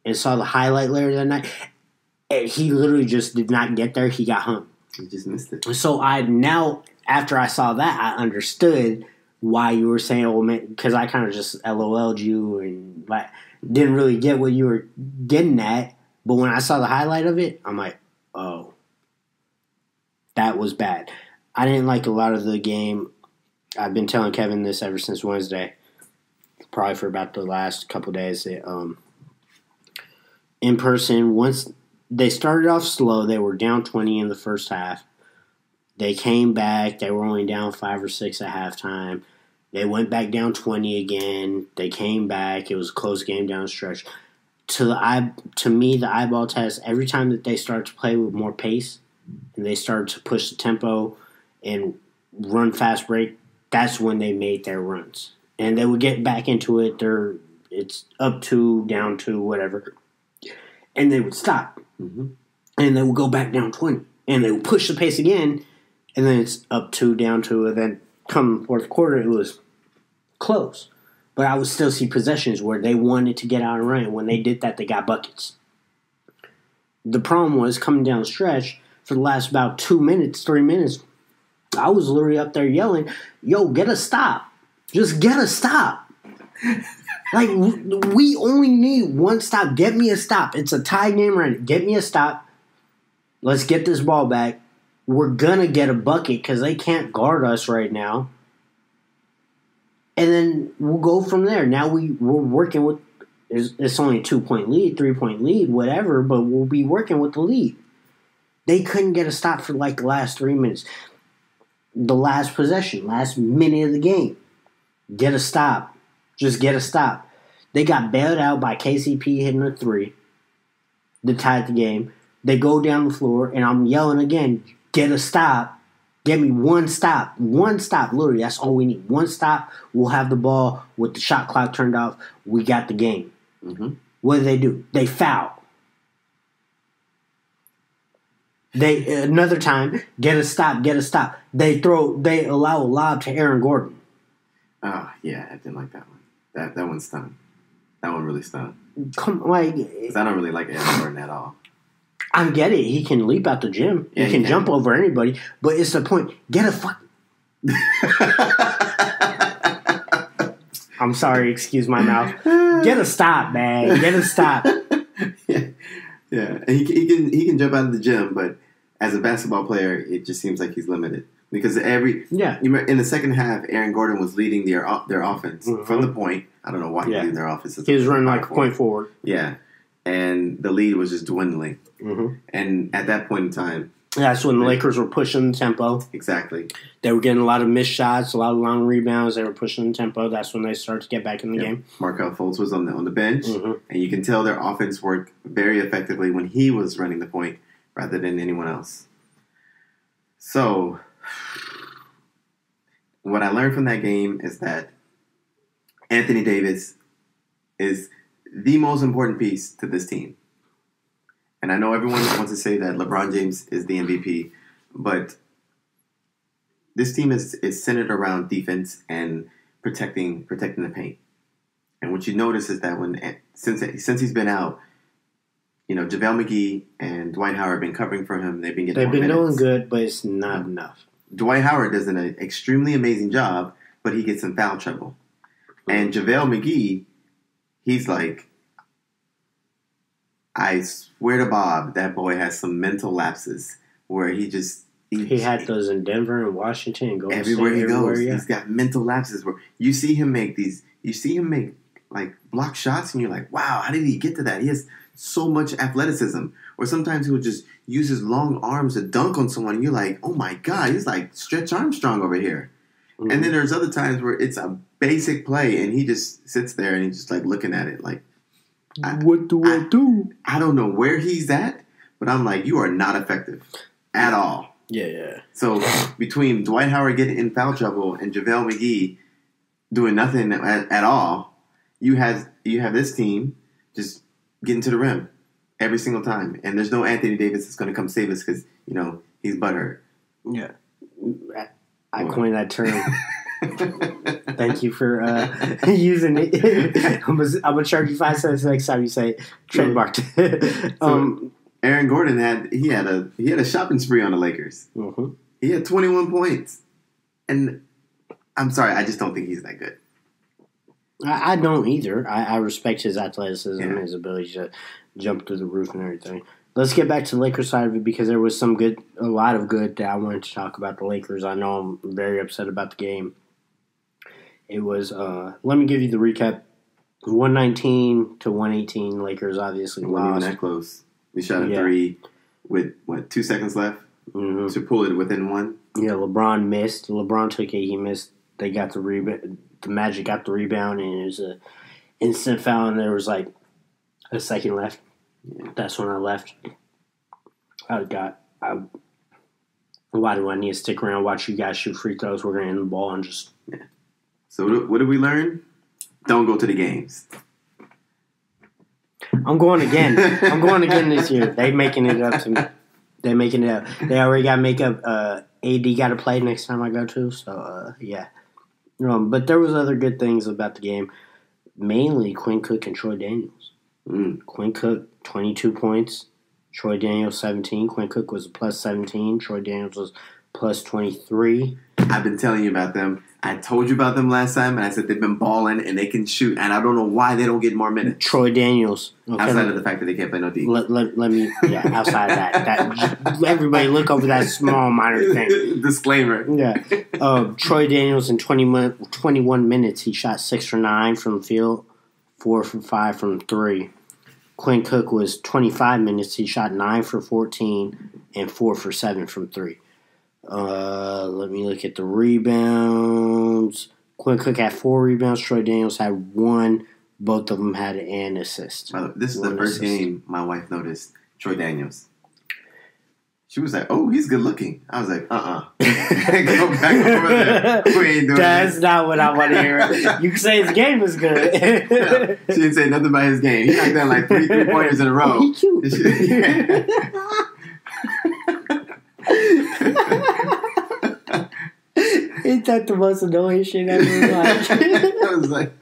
and saw the highlight later that night, and he literally just did not get there. He got hung. He just missed it. So I now, after I saw that, I understood why you were saying, "Oh man," because I kind of just LOL'd you and like didn't really get what you were getting at. But when I saw the highlight of it, I'm like, "Oh, that was bad." I didn't like a lot of the game. I've been telling Kevin this ever since Wednesday, probably for about the last couple days. Um, in person, once they started off slow, they were down twenty in the first half. They came back. They were only down five or six at halftime. They went back down twenty again. They came back. It was a close game down stretch. To the eye, to me, the eyeball test. Every time that they start to play with more pace, and they started to push the tempo and run fast break, that's when they made their runs. And they would get back into it. They're it's up two, down two, whatever, and they would stop. hmm and they would go back down 20. And they would push the pace again, and then it's up two, down two, and then come fourth quarter, it was close. But I would still see possessions where they wanted to get out and run. When they did that, they got buckets. The problem was coming down the stretch for the last about two minutes, three minutes. I was literally up there yelling, "Yo, get a stop! Just get a stop!" like we only need one stop. Get me a stop. It's a tie game right. now. Get me a stop. Let's get this ball back. We're gonna get a bucket because they can't guard us right now. And then we'll go from there. Now we we're working with. It's, only a two point lead, three point lead, whatever. But we'll be working with the lead. They couldn't get a stop for like the last three minutes. The last possession, last minute of the game. Get a stop. Just get a stop. They got bailed out by KCP hitting a three to tie the game. They go down the floor, and I'm yelling again, get a stop. Get me one stop. One stop. Literally, that's all we need. One stop. We'll have the ball with the shot clock turned off. We got the game. Mm-hmm. What do they do? They foul. They another time get a stop, get a stop. They throw, they allow a lob to Aaron Gordon. Oh yeah, I didn't like that one. That that one stung. That one really stung. Come, like I don't really like Aaron Gordon at all. I get it. He can leap out the gym. Yeah, he he can can. jump over anybody. But it's the point. Get a fuck. I'm sorry. Excuse my mouth. Get a stop, man. Get a stop. yeah, yeah. And he, he can he can jump out of the gym, but as a basketball player, it just seems like he's limited because every Yeah. in the second half, Aaron Gordon was leading their their offense Mhm. from the point. I don't know why he Yeah. leading their offense. He was running like point forward. Yeah, and the lead was just dwindling. hmm And at that point in time, That's when the Lakers were pushing the tempo. exactly, They were getting a lot of missed shots, a lot of long rebounds. They were pushing the tempo. That's when they started to get back in the Yeah. game. Markelle Fultz was on the on the bench, Mhm. and you can tell their offense worked very effectively when he was running the point rather than anyone else. So, what I learned from that game is that Anthony Davis is the most important piece to this team. And I know everyone wants to say that LeBron James is the MVP, but this team is, is centered around defense and protecting protecting the paint. And what you notice is that when since since he's been out, you know JaVale McGee and Dwight Howard have been covering for him. They've been getting They've more been minutes. doing good, but it's not enough. Dwight Howard does an extremely amazing job, but he gets in foul trouble. And JaVale McGee, he's like, I swear to Bob, that boy has some mental lapses where he just He had those in Denver and Washington and Golden everywhere State, he goes. everywhere, yeah. He's got mental lapses where you see him make these, you see him make like block shots, and you're like, wow, how did he get to that? He has so much athleticism. Or sometimes he'll just use his long arms to dunk on someone, and you're like, oh my god, he's like Stretch Armstrong over here. Mhm. And then there's other times where it's a basic play, and he just sits there and he's just like looking at it, like I- what do I, I- do? I don't know where he's at, but I'm like, you are not effective at all. Yeah, yeah. So between Dwight Howard getting in foul trouble and JaVale McGee doing nothing at, at all, you have you have this team just getting to the rim every single time, and there's no Anthony Davis that's going to come save us because you know he's butthurt. Yeah. I, What? coined that term. Thank you for uh, using it. I'm gonna charge you five cents next time you say trademarked. um, Aaron Gordon had he had a he had a shopping spree on the Lakers. mhm. He had 21 points, and I'm sorry, I just don't think he's that good. I, I don't either. I, I respect his athleticism, Yeah. his ability to jump through the roof and everything. Let's get back to the Lakers side of it because there was some good, a lot of good that I wanted to talk about the Lakers. I know I'm very upset about the game. It was. Uh, let me give you the recap. 119 to 118. Lakers obviously wasn't even that close. We shot a Yeah. three with what two seconds left hmm to pull it within one. Yeah, LeBron missed. LeBron took it. He missed. They got the rebound. The Magic got the rebound, and it was a instant foul. And there was like a second left. Yeah. That's when I left. I got. I, why do I need to stick around? Watch you guys shoot free throws. We're gonna end the ball and just. So what, what did we learn? Don't go to the games. I'm going again. I'm going again this year. They making it up to me. They making it up. They already got makeup. Uh, AD got to play next time I go to. So uh, yeah. Um, but there was other good things about the game. Mainly Quinn Cook and Troy Daniels. Mm. Quinn Cook, 22 points. Troy Daniels, 17. Quinn Cook was a plus 17. Troy Daniels was plus 23. I've been telling you about them. I told you about them last time, and I said they've been balling and they can shoot, and I don't know why they don't get more minutes. Troy Daniels. Okay, Outside of the fact that they can't play no D. let, let, let me, yeah, outside of that, that. Everybody look over that small minor thing. Disclaimer. Yeah. Uh, Troy Daniels in 20 min- 21 minutes, he shot 6 for 9 from the field, 4 for 5 from 3. Quinn Cook was 25 minutes, he shot 9 for 14 and 4 for 7 from 3. Uh, let me look at the rebounds. Quinn Cook had 4 rebounds, Troy Daniels had 1. Both of them had an assist. By the way, this is the first assist. game my wife noticed Troy Daniels. She was like, "Oh, he's good looking." I was like, "Uh, uh go back over there. We ain't doing That's this." not what I want to hear. You can say his game is good. She didn't say nothing about his game. He knocked down like three three pointers in a row. Oh, he cute. Ain't that the most annoying shit ever? Like, I was like,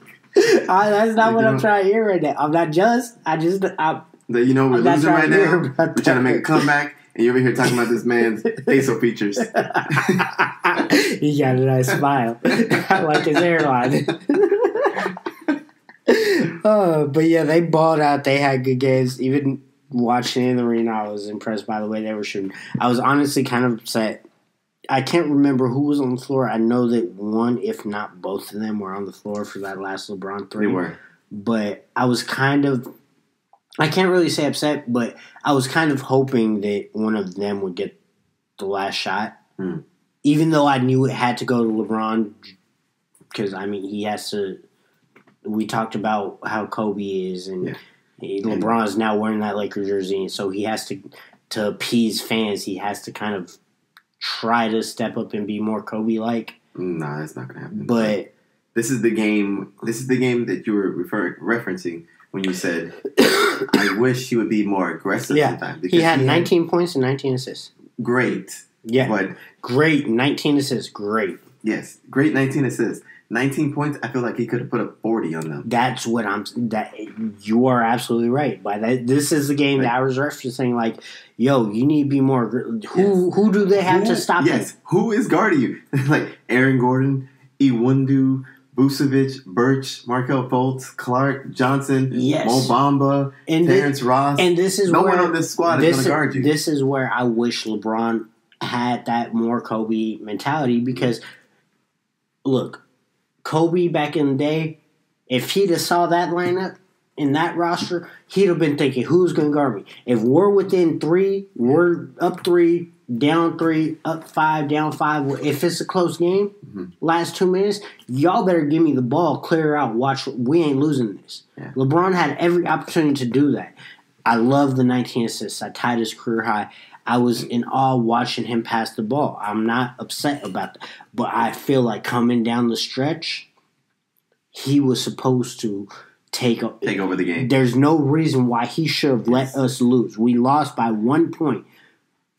I, that's not what I'm You trying to hear right now. I'm not just. I just. I, that, you know, we're I'm losing right now. We're trying to make a comeback, and you're over here talking about this man's facial features. he got a nice smile. I like his hairline. uh, but yeah, they balled out. They had good games. Even watching in the arena, I was impressed by the way they were shooting. I was honestly kind of upset. I can't remember who was on the floor. I know that one, if not both of them, were on the floor for that last LeBron three They were. but I was kind of I can't really say upset, but I was kind of hoping that one of them would get the last shot. Hmm. Even though I knew it had to go to LeBron because I mean he has to we talked about how Kobe is and Yeah. LeBron is now wearing that Laker jersey and so he has to to appease fans, he has to kind of try to step up and be more Kobe like. Nah, that's not gonna happen. But this is the game. This is the game that you were referring referencing when you said, "I wish he would be more aggressive." Yeah, sometimes he had 19 points and 19 assists. great, Yeah. but Great, 19 assists, great. yes, great 19 assists, 19 points. I feel like he could have put up 40 on them. That's what I'm. That you are absolutely right. By that, this is the game that I was referencing. Like, yo, you need to be more. Who who do they have to stop? Yes, who is guarding you? like Aaron Gordon, Iwundu, Vucevic, Birch, Markelle Fultz, Clark Johnson, Yes. Mo Bamba. And Terrence Ross. and this is no where one on this squad is going to guard you. This is where I wish LeBron had that more Kobe mentality because, look, Kobe back in the day, if he'd have saw that lineup in that roster, he'd have been thinking, "Who's going to guard me?" If we're within three, we're up three, down three, up five, down five. If it's a close game, Mhm. last two minutes, y'all better give me the ball, clear out, watch. We ain't losing this. Yeah. LeBron had every opportunity to do that. I love the 19 assists. I tied his career high. I was in awe watching him pass the ball. I'm not upset about that, but I feel like coming down the stretch, he was supposed to take. A, Take over the game there's no reason why he should have let us lose. We lost by one point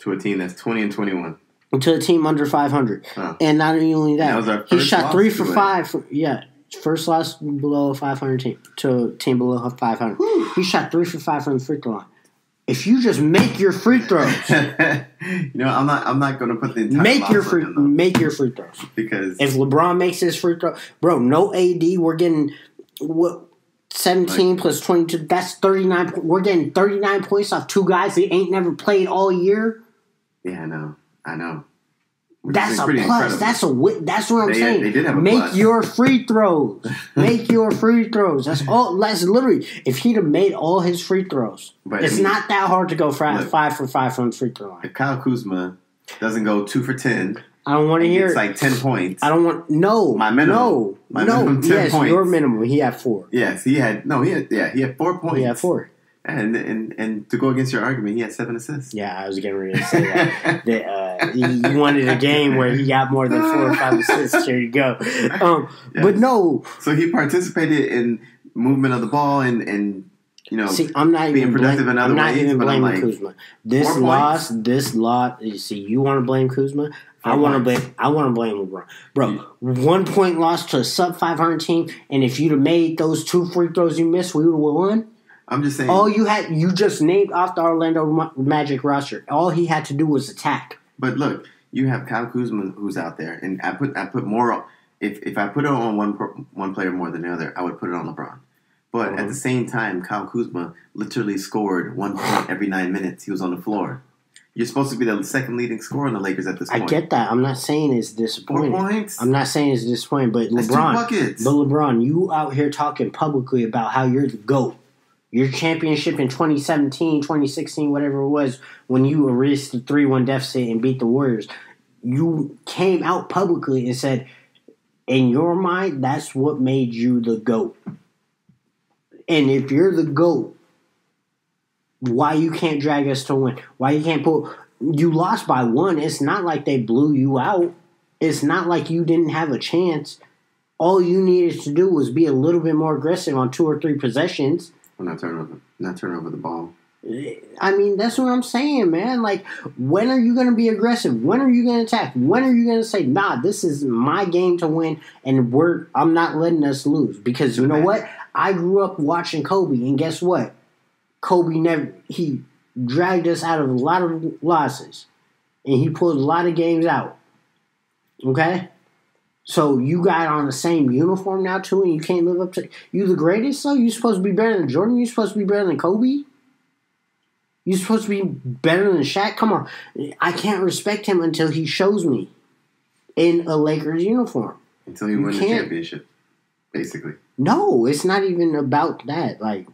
to a team that's 20 and 21. to a team under 500, Huh. and not only that, That he shot three for five. For, yeah, first loss below 500 team to a team below 500. He shot three for five from the free throw line. If you just make your free throws, you know, I'm not. I'm not going to put the make your free though, make your free throws. because If LeBron makes his free throw, bro, no AD, we're getting what 17 plus 22. That's 39. po- We're getting 39 points off two guys that ain't never played all year. Yeah, I know, I know. Which That's a plus. incredible. That's a wi- that's what I'm They- saying. they did have a Make plus. your free throws. Make your free throws. That's all. That's literally. If he'd have made all his free throws, But, it's I mean, not that hard to go five, Look. five for five from the free throw line. If Kyle Kuzma doesn't go two for ten, I don't want to hear. gets it. like ten points. I don't want. No. My minimum. No. My no. minimum 10 yes, points. your minimum. He had four. Yes, he had no. He had yeah. He had four points. He had four. And and and to go against your argument, he had seven assists. Yeah, I was getting ready to say that. that uh, you wanted a game where he got more than four or five assists. There you go. Um, But no, So he participated in movement of the ball and and you know, See, I'm not being even productive blame, in other I'm not ways, even blaming like, Kuzma. This loss, this lot. You see, you want to blame Kuzma. I want to blame. I want to blame LeBron, bro. Yeah. One point loss to a sub 500 team, and if you'd have made those two free throws you missed, we would have won. I'm just saying. All you had, you just named off the Orlando Magic roster. All he had to do was attack. But look, you have Kyle Kuzma who's out there, and I put I put more. If if I put it on one one player more than the other, I would put it on LeBron. But at Mhm. the same time, Kyle Kuzma literally scored one point every nine minutes. He was on the floor. You're supposed to be the second leading scorer on the Lakers at this I get that. I'm not saying it's four disappointing. points. I'm not saying it's disappointing, but That's two LeBron, buckets. But LeBron, you out here talking publicly about how you're the GOAT. Your championship in 2017, 2016, whatever it was, when you erased the 3 1 deficit and beat the Warriors, you came out publicly and said, in your mind, that's what made you the GOAT. And if you're the GOAT, why you can't drag us to win? Why you can't pull. You lost by one. It's not like they blew you out. It's not like you didn't have a chance all you needed to do was be a little bit more aggressive on two or three possessions. Well, not turn over, not turn over the ball. I mean, that's what I'm saying, man. Like, when are you going to be aggressive? When are you going to attack? When are you going to say, "Nah, this is my game to win," and we're I'm not letting us lose because you know what? I grew up watching Kobe, and guess what? Kobe never he dragged us out of a lot of losses, and he pulled a lot of games out. Okay. So you got on the same uniform now too, and you can't live up to you the greatest. So you supposed to be better than Jordan. You supposed to be better than Kobe. You supposed to be better than Shaq. Come on, I can't respect him until he shows me in a Lakers uniform. Until you, You win the championship, basically. No, it's not even about that. Like,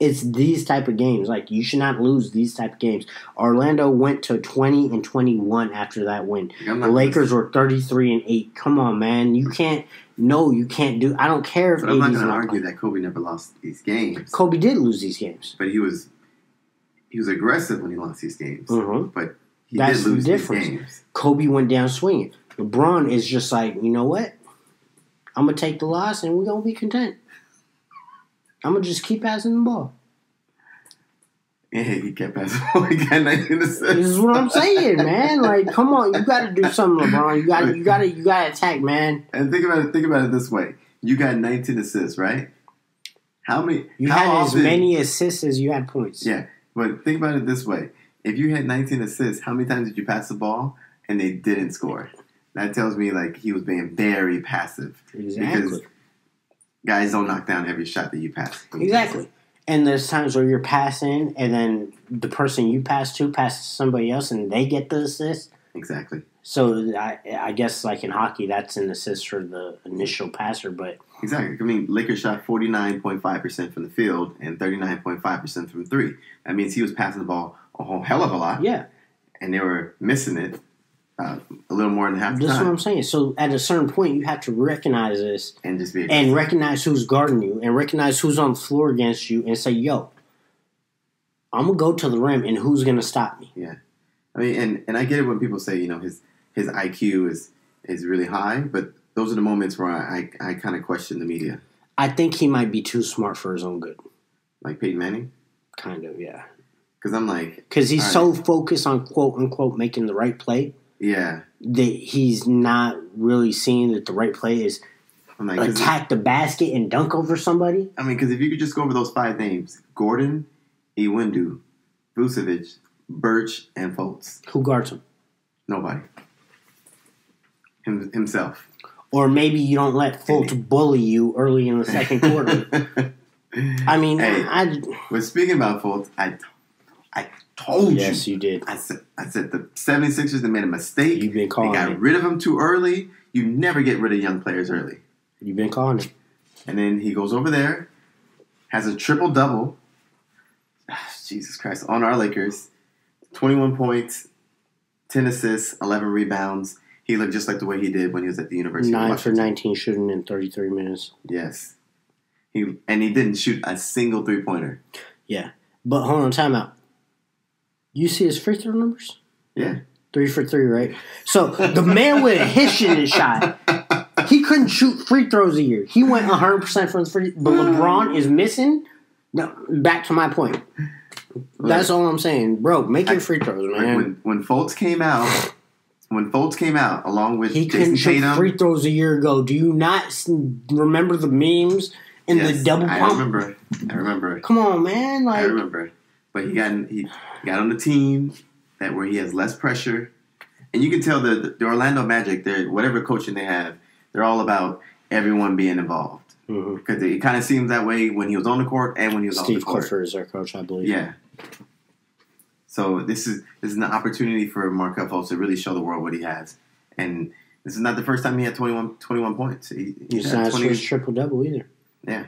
it's these type of games. Like, you should not lose these type of games. Orlando went to twenty and twenty one after that win. The Lakers were thirty three and eight. Come on, man. You can't. No, you can't do. I don't care if But I'm not going to argue that Kobe never lost these games. Kobe did lose these games. But he was he was aggressive when he lost these games. Mhm. But he That's did the lose these difference. games. Kobe went down swinging. LeBron is just like, you know what? I'm gonna take the loss and we're gonna be content. I'm gonna just keep passing the ball. Yeah, he kept passing. The ball. He got 19 assists. This is what I'm saying, man. Like, come on, you got to do something, LeBron. You got to, you got to, you got to attack, man. And think about it. Think about it this way: you got 19 assists, right? How many? You how had often- as many assists as you had points. Yeah, but think about it this way: if you had 19 assists, how many times did you pass the ball and they didn't score? That tells me like he was being very passive. exactly, Because guys don't knock down every shot that you pass. exactly. And there's times where you're passing, and then the person you pass to passes somebody else, and they get the assist. Exactly. So I, I guess like in hockey, that's an assist for the initial passer, but Exactly. I mean, Lakers shot 49.5% from the field and 39.5% from three. That means he was passing the ball a whole hell of a lot, yeah, and they were missing it uh, a little more than half the that's what. I'm saying. So at a certain point, you have to recognize this And just be and recognize who's guarding you and recognize who's on the floor against you and say, yo, I'm gonna go to the rim and who's gonna stop me? Yeah, I mean, and, and I get it when people say, you know, his his IQ is is really high, but those are the moments where I, I, I kind of question the media, I think he might be too smart for his own good. like Peyton Manning, Kind of, yeah. because I'm like, Because he's so focused on quote unquote making the right play yeah, that he's not really seeing that the right play is like, 'cause- attack the basket and dunk over somebody. I mean, because if you could just go over those five names: Gordon, Iwundu, Vucevic, Birch, and Fultz. Who guards him? Nobody. Him, himself. Or maybe you don't let Fultz bully you early in the second quarter. I mean, Hey. I, but speaking about Fultz, I, I told yes, you. Yes, you did. I said, I said the 76ers they made a mistake. You've been calling They got it. rid of him too early. You never get rid of young players early. You've been calling it. And then he goes over there, has a triple double. Ah, Jesus Christ, on our Lakers. 21 points, 10 assists, 11 rebounds. He looked just like the way he did when he was at the University Nine for 19 shooting in 33 minutes. Yes. He and he didn't shoot a single three pointer. Yeah. But hold on, time out. You see his free throw numbers? Yeah. Three for three, right? So the man with a hish in his shot, he couldn't shoot free throws a year. He went 100% from the free, but LeBron is missing. No, back to my point. That's all I'm saying, bro. Make your free throws, man. when when Fultz came out, when Fultz came out along with he Jason couldn't shoot Tatum, free throws a year ago. Do you not s- remember the memes and yes, the double pump? I pump? remember. I remember. Come on, man. I Like, remember. But he got he got on the team that where he has less pressure, and you can tell the the Orlando Magic, they're whatever coaching they have, they're all about everyone being involved Mhm. because it kind of seems that way when he was on the court and when he was off Steve the court. Steve Clifford is their coach, I believe. Yeah. So this is this is an opportunity for Markelle Fultz to really show the world what he has, and this is not the first time he had 21, 21 points. He, He's had not his 20 first triple double either. Yeah.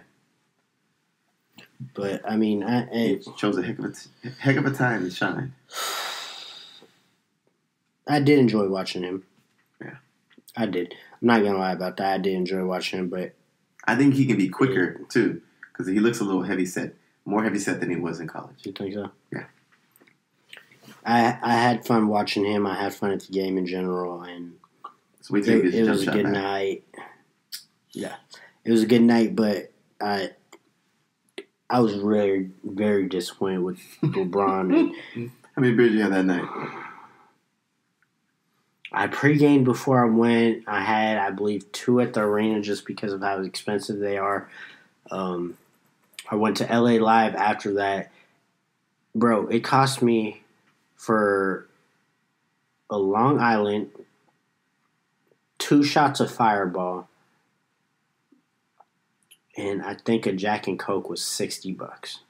But I mean, I, He I, chose a heck of a t- heck of a time to shine. I did enjoy watching him. Yeah. I did. I'm not gonna lie about that. I did enjoy watching him, but I think he can be quicker too, because he looks a little heavy set, more heavy set than he was in college. you think so? Yeah. I I had fun watching him. I had fun at the game in general, and So it, it was a good back. night. Yeah, it was a good night, but I I was really very disappointed with LeBron. and How many beers you had that night? I pre-gamed before I went. I had, I believe, two at the arena just because of how expensive they are. Um, I went to LA Live after that. Bro, it cost me for a Long Island two shots of Fireball, and I think a Jack and Coke was sixty bucks.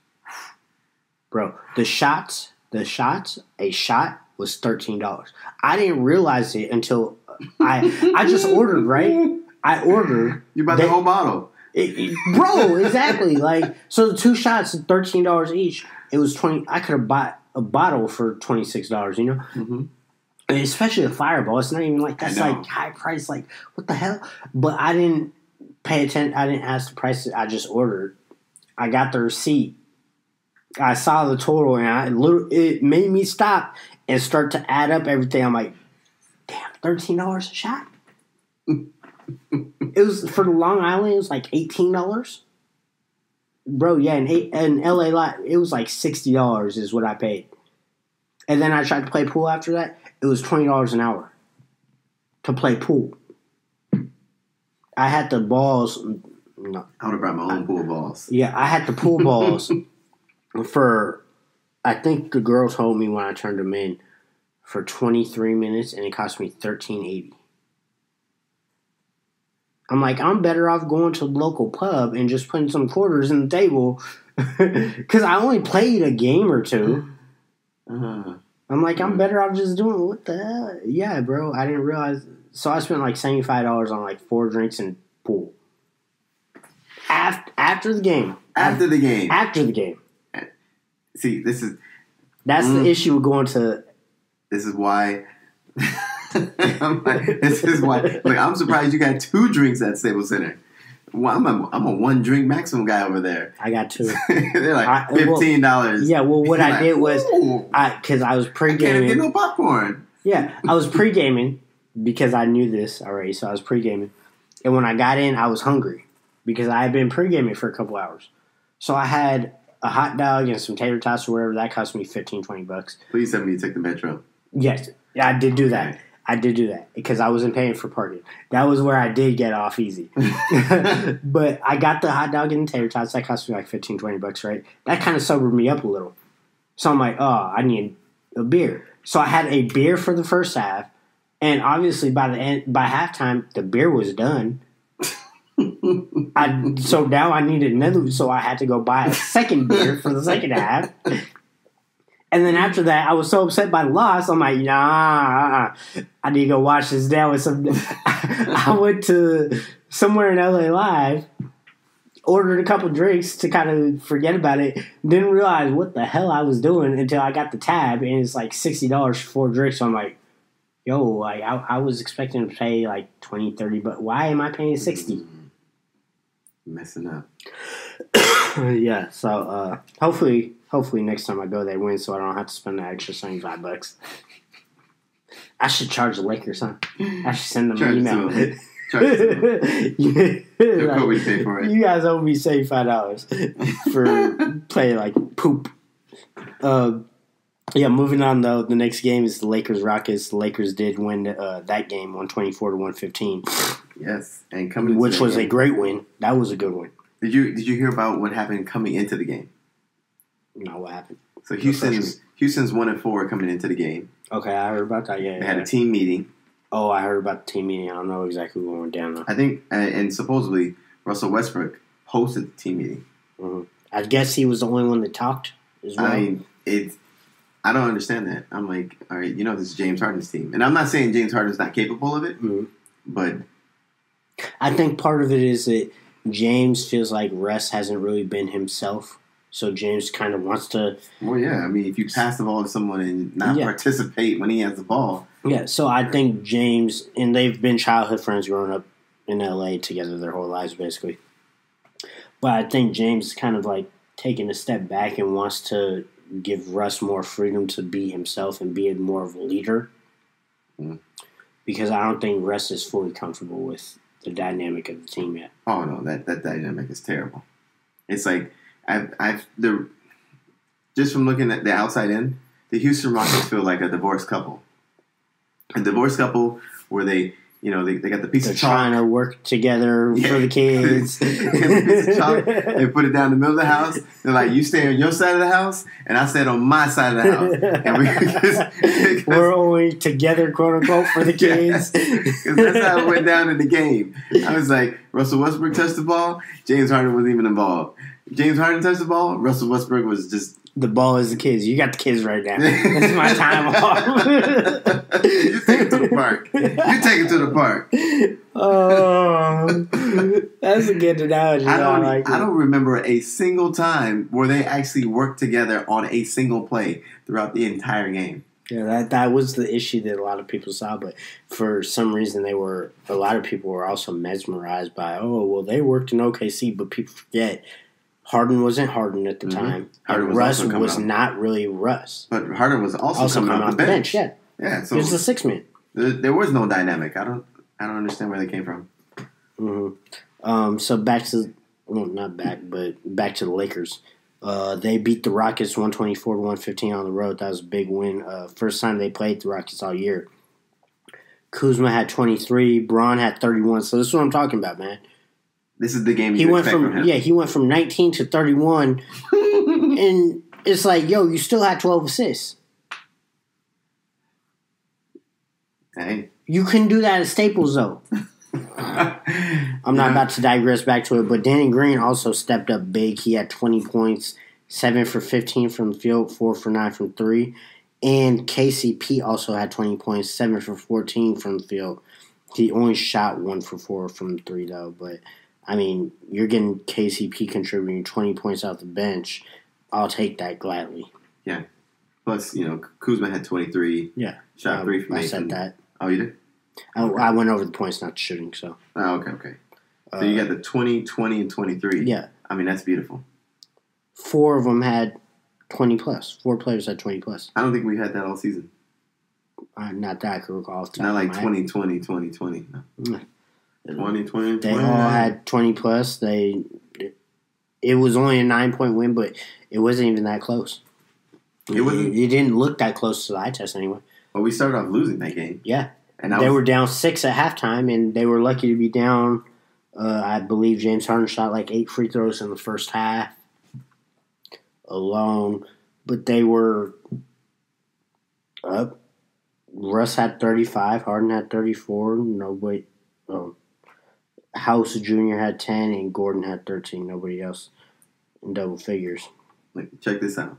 Bro, the shots, the shots, a shot was thirteen dollars. I didn't realize it until I I just ordered right. I ordered You bought the whole bottle. it, it- bro, exactly. Like so, the two shots, thirteen dollars each. It was twenty. I could have bought a bottle for twenty six dollars. You know, Mm-hmm. especially a Fireball. It's not even like that's like high price. Like what the hell? But I didn't pay attention. I didn't ask the price. I just ordered. I got the receipt. I saw the total, and I it made me stop and start to add up everything. I'm like, damn, thirteen dollars a shot. it was for the Long Island. It was like eighteen dollars. Bro, yeah, and in LA, Li- it was like sixty dollars is what I paid. And then I tried to play pool after that. It was twenty dollars an hour to play pool. I had the balls. No, I would have brought my own pool balls. yeah, I had the pool balls for. I think the girl told me when I turned them in for twenty three minutes, and it cost me thirteen eighty. I'm like, I'm better off going to the local pub and just putting some quarters in the table because I only played a game or two. Uh, I'm like, I'm better off just doing what the hell? Yeah, bro. I didn't realize. So I spent like seventy five dollars on like four drinks and pool. After after the game, after the game. after the game. See, this is That's Mm. the issue with going to. this is why. I'm like, this is why. Like, I'm surprised you got two drinks at Staples Center. Well, I'm a, I'm a one drink maximum guy over there. I got two. They're like I- fifteen dollars. yeah, well, what I did was Ooh, I because I was pre I can't get no popcorn. Yeah, I was pre gaming because I knew this already. So I was pre gaming, and when I got in, I was hungry because I had been pre gaming for a couple hours. So I had a hot dog and some tater tots or whatever. That cost me 15, 20 bucks. Please tell me you took the metro. Yes, I did do that. Okay. I did do that because I wasn't paying for parking. That was where I did get off easy. but I got the hot dog and the tater tots. That cost me like 15, 20 bucks, right? That kind of sobered me up a little. So I'm like, oh, I need a beer. So I had a beer for the first half, and obviously by the end, by halftime, the beer was done. I so now I needed another, so I had to go buy a second beer for the second half. And then after that, I was so upset by the loss. I'm like, nah. I need to go watch this down with some. I went to somewhere in LA Live, ordered a couple drinks to kind of forget about it. Didn't realize what the hell I was doing until I got the tab, and it's like sixty dollars for four drinks. So I'm like, yo, like I, I was expecting to pay like 20, 30, but why am I paying sixty? Mm. Messing up. yeah, so uh, hopefully, hopefully next time I go they win, so I don't have to spend the extra seventy five bucks. I should charge the Lakers, huh? I should send them Charge an email. It you, Look what we pay for it. you guys owe me seventy five dollars for playing like poop. Um, yeah, moving on though. The next game is the Lakers Rockets. The Lakers did win uh, that game, one twenty four to one fifteen, Yes, and coming, which the was a great win. That was a good win. Did you did you hear about what happened coming into the game? No, what happened? So Houston's Houston's one and four coming into the game. Okay, I heard about that. Yeah, They had a team meeting. Oh, I heard about the team meeting. I don't know exactly what went down though. I think, and, and supposedly Russell Westbrook hosted the team meeting. Mhm. I guess he was the only one that talked as well. I mean, it's. I don't understand that. I'm like, all right, you know, this is James Harden's team, and I'm not saying James Harden's not capable of it, Mhm. but I think part of it is that James feels like Russ hasn't really been himself. So James kind of wants to. well, yeah. I mean, if you pass the ball to someone and not Yeah. participate when he has the ball, Yeah, so I think James, and they've been childhood friends growing up in LA together their whole lives, basically. But I think James is kind of like taking a step back and wants to give Russ more freedom to be himself and be a more of a leader. Mm. Because I don't think Russ is fully comfortable with the dynamic of the team yet. oh no, that that dynamic is terrible. It's like I've I've the just from looking at the outside in, the Houston Rockets feel like a divorced couple. A divorced couple where they, you know, they, they got the piece They're of chalk. trying to work together Yeah. for the kids. They have a piece of chalk, they put it down the middle of the house. They're like, you stay on your side of the house, and I stay on my side of the house. And we, because, We're only together, quote unquote, for the kids. Because that's how it went down in the game. I was like, Russell Westbrook touched the ball, James Harden wasn't even involved. James Harden touched the ball, Russell Westbrook was just. The ball is the kids. You got the kids right now. It's my time off. you take it to the park. You take it to the park. oh, that's a good analogy. I don't. like I don't remember a single time where they actually worked together on a single play throughout the entire game. Yeah, that that was the issue that a lot of people saw, but for some reason they were a lot of people were also mesmerized by oh well they worked in OKC, but people forget Harden wasn't Harden at the Mhm. time. Harden was Russ was up. not really Russ. But Harden was also, Also coming coming off the bench. Yeah, Yeah, so he was the six man. there, there was no dynamic. I don't. I don't understand where they came from. Mm-hmm. Um, so back to well, not back, but back to the Lakers. Uh, they beat the Rockets one twenty four to one fifteen on the road. That was a big win. Uh, first time they played the Rockets all year. Kuzma had twenty three. Bron had thirty one. So this is what I'm talking about, man. This is the game He went from, from yeah he went from nineteen to thirty one, and it's like yo, you still had twelve assists. Hey. You couldn't do that at Staples though. I'm not about to digress back to it, but Danny Green also stepped up big. He had 20 points, 7 for 15 from the field, 4 for 9 from 3. And KCP also had 20 points, 7 for 14 from the field. He only shot 1 for 4 from 3, though. But, I mean, you're getting KCP contributing 20 points off the bench. I'll take that gladly. Yeah. Plus, you know, Kuzma had 23. Yeah. Shot three from I Mason. said that. Oh, you did? I, I went over the points, not shooting, so. Oh, okay, okay. So uh, you got the 20, 20, and 23. Yeah. I mean, that's beautiful. Four of them had 20 plus. Four players had 20 plus. I don't think we had that all season. Uh, not that I can recall. off the top Not like my head. 20, 20, 20, 20. No. Mm. 20, 20, They 20. all had 20 plus. They it was only a nine point win, but it wasn't even that close. It wasn't? It, didn't look that close to the eye test anyway. But we started off losing that game. Yeah, And I they was, were down six at halftime, and they were lucky to be down. Uh, I believe James Harden shot like eight free throws in the first half alone, but they were up. Russ had 35, Harden had 34, nobody. Um, House Jr. had 10, and Gordon had 13. Nobody else in double figures. like, check this out.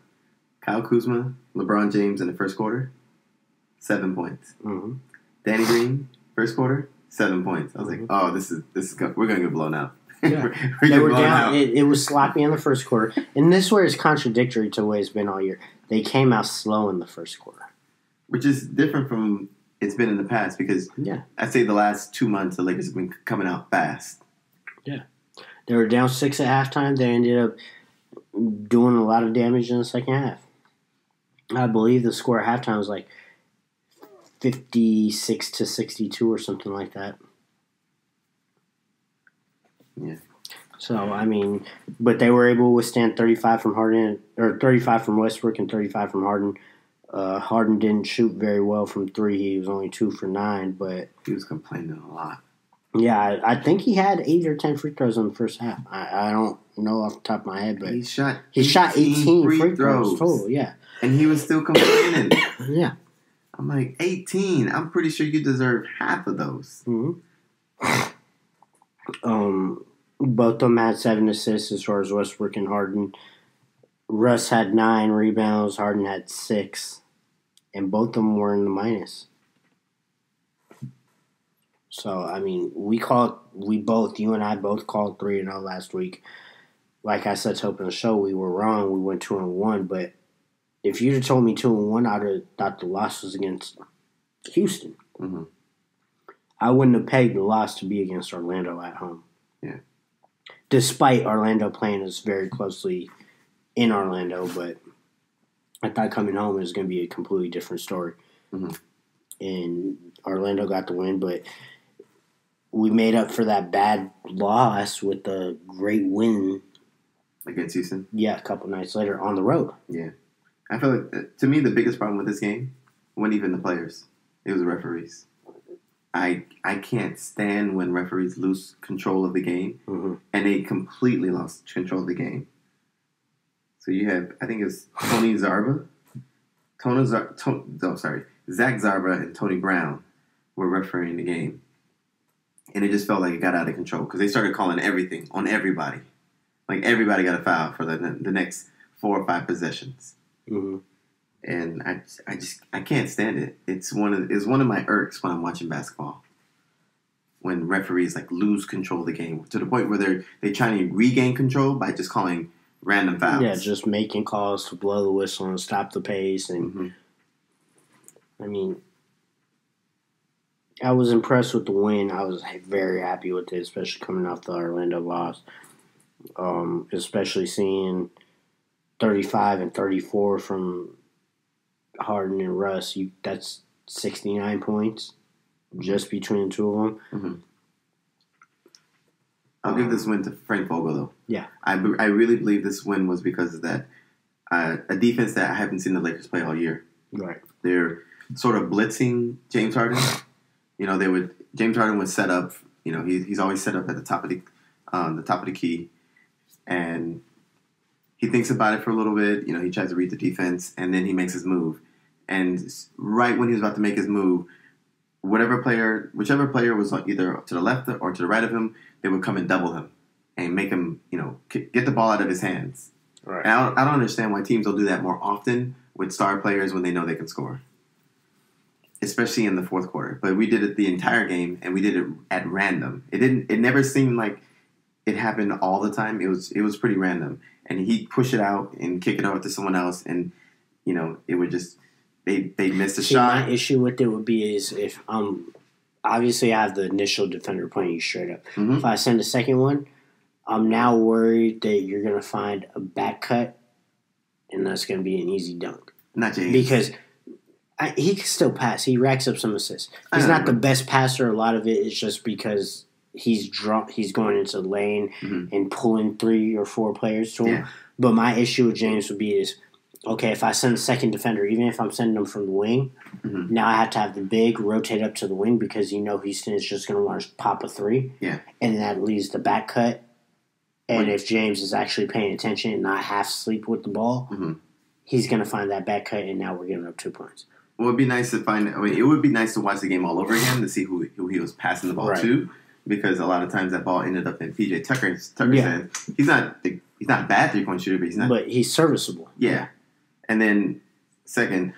Kyle Kuzma, LeBron James in the first quarter, seven points. hmm Danny Green, first quarter, seven points. I was like, Mhm. oh, this is this is we're gonna get blown out. Yeah. we're we're They were down. It, it was sloppy in the first quarter, and this where it's contradictory to the way it's been all year. They came out slow in the first quarter. which is different from it's been in the past because Yeah. I'd say the last two months the Lakers have been coming out fast. Yeah, they were down six at halftime. They ended up doing a lot of damage in the second half. I believe the score at halftime was like fifty-six to sixty-two or something like that. Yeah. So I mean, but they were able to withstand 35 from Harden or 35 from Westbrook and 35 from Harden. Uh, Harden didn't shoot very well from three. He was only two for nine, but He was complaining a lot. yeah, I, I think he had eight or ten free throws in the first half. I, I don't know off the top of my head, but He shot. he shot 18 free, free throws total. Yeah, and he was still complaining. yeah. I'm like 18. I'm pretty sure you deserve half of those. hmm Um, both of them had seven assists as far as Westbrook and Harden. Russ had nine rebounds. Harden had six, and both of them were in the minus. So I mean, we called. We both, you and I, both called three and zero last week. Like I said to open the show, we were wrong. We went two and one, but if you'd have told me two and one, I'd have thought the loss was against Houston. hmm I wouldn't have pegged the loss to be against Orlando at home. Yeah. Despite Orlando playing us very closely in Orlando, but I thought coming home was going to be a completely different story. Mhm. And Orlando got the win, but we made up for that bad loss with a great win. Against Houston. Yeah, a couple nights later on the road. Yeah, I feel like, uh, to me, the biggest problem with this game wasn't even the players. It was the referees. I I can't stand when referees lose control of the game, hmm and they completely lost control of the game. So you have, I think it's Tony Zarba, Tony Zar, oh, sorry, Zach Zarba and Tony Brown were refereeing the game, and it just felt like it got out of control because they started calling everything on everybody, like everybody got a foul for the the next four or five possessions. Hmm and I, I just I can't stand it. It's one of it's one of my irks when I'm watching basketball. When referees like lose control of the game to the point where they're they trying to regain control by just calling random fouls. Yeah, just making calls to blow the whistle and stop the pace and Mhm. I mean, I was impressed with the win. I was very happy with it, especially coming off the Orlando loss. Um, especially seeing 35 and 34 from Harden and Russ. You that's 69 points just between the two of them. I'll give this win to Frank Vogel though. Yeah. I, be- I really believe this win was because of that uh, a defense that I haven't seen the Lakers play all year. Right. they're sort of blitzing James Harden. You know, they would James Harden would set up. You know, he, he's always set up at the top of the um, the top of the key, and he thinks about it for a little bit. You know, he tries to read the defense, and then he makes his move. And right when he was about to make his move, whatever player, whichever player was on either to the left or to the right of him, they would come and double him and make him, you know, get the ball out of his hands. Right. And I don't, I don't understand why teams will do that more often with star players when they know they can score, especially in the fourth quarter. But we did it the entire game, and we did it at random. It didn't. It never seemed like it happened all the time. It was. It was pretty random, and he'd push it out and kick it over to someone else, and you know it would just they they missed a See, shot. my issue with it would be is if um obviously I have the initial defender playing you straight up. Mhm. If I send a second one, I'm now worried that you're gonna find a back cut, and that's gonna be an easy dunk Not James because. I, he can still pass. He racks up some assists. He's know, not the best passer. A lot of it is just because he's draw, He's going into the lane Mhm. and pulling three or four players to him. Yeah. But my issue with James would be is okay if I send a second defender, even if I'm sending them from the wing, Mhm. now I have to have the big rotate up to the wing because you know Houston is just going to want to pop a three. Yeah. And that leaves the back cut. And if James is actually paying attention and not half sleep with the ball, Mhm. he's going to find that back cut, and now we're giving up two points. Well, it'd be nice to find. I mean, it would be nice to watch the game all over again to see who who he was passing the ball Right. to, because a lot of times that ball ended up in PJ Tucker's Tucker's Yeah. hand. He's not the, he's not a bad three point shooter, but he's not. But he's serviceable. yeah. And then second,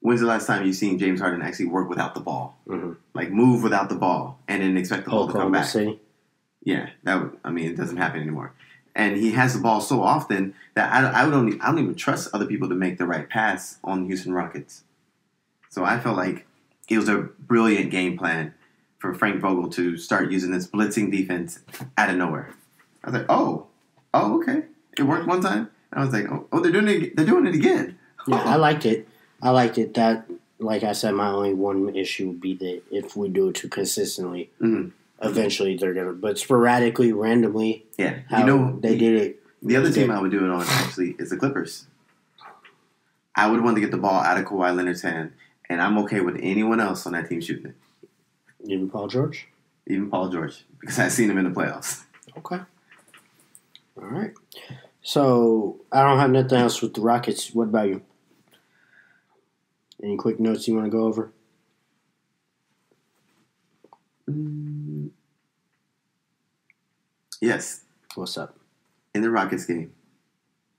when's the last time you've seen James Harden actually work without the ball, Mhm. like move without the ball, and then expect the ball to come back? City. Yeah, that would, I mean, it doesn't happen anymore. And he has the ball so often that I, I would only I don't even trust other people to make the right pass on Houston Rockets. So I felt like it was a brilliant game plan for Frank Vogel to start using this blitzing defense out of nowhere. I was like, oh, oh, okay, it worked one time. I was like, oh, oh they're doing it, they're doing it again. Yeah, I liked it. I liked it. That, like I said, my only one issue would be that if we do it too consistently, Mhm. Eventually they're gonna, but sporadically, randomly, Yeah, you know they did it. The other team I would do it on actually is the Clippers. I would want to get the ball out of Kawhi Leonard's hand, and I'm okay with anyone else on that team shooting it, Even Paul George. even Paul George, because I've seen him in the playoffs. Okay. All right. So I don't have nothing else with the Rockets. What about you? Any quick notes you want to go over? Mm. Yes, What's up, in the Rockets game,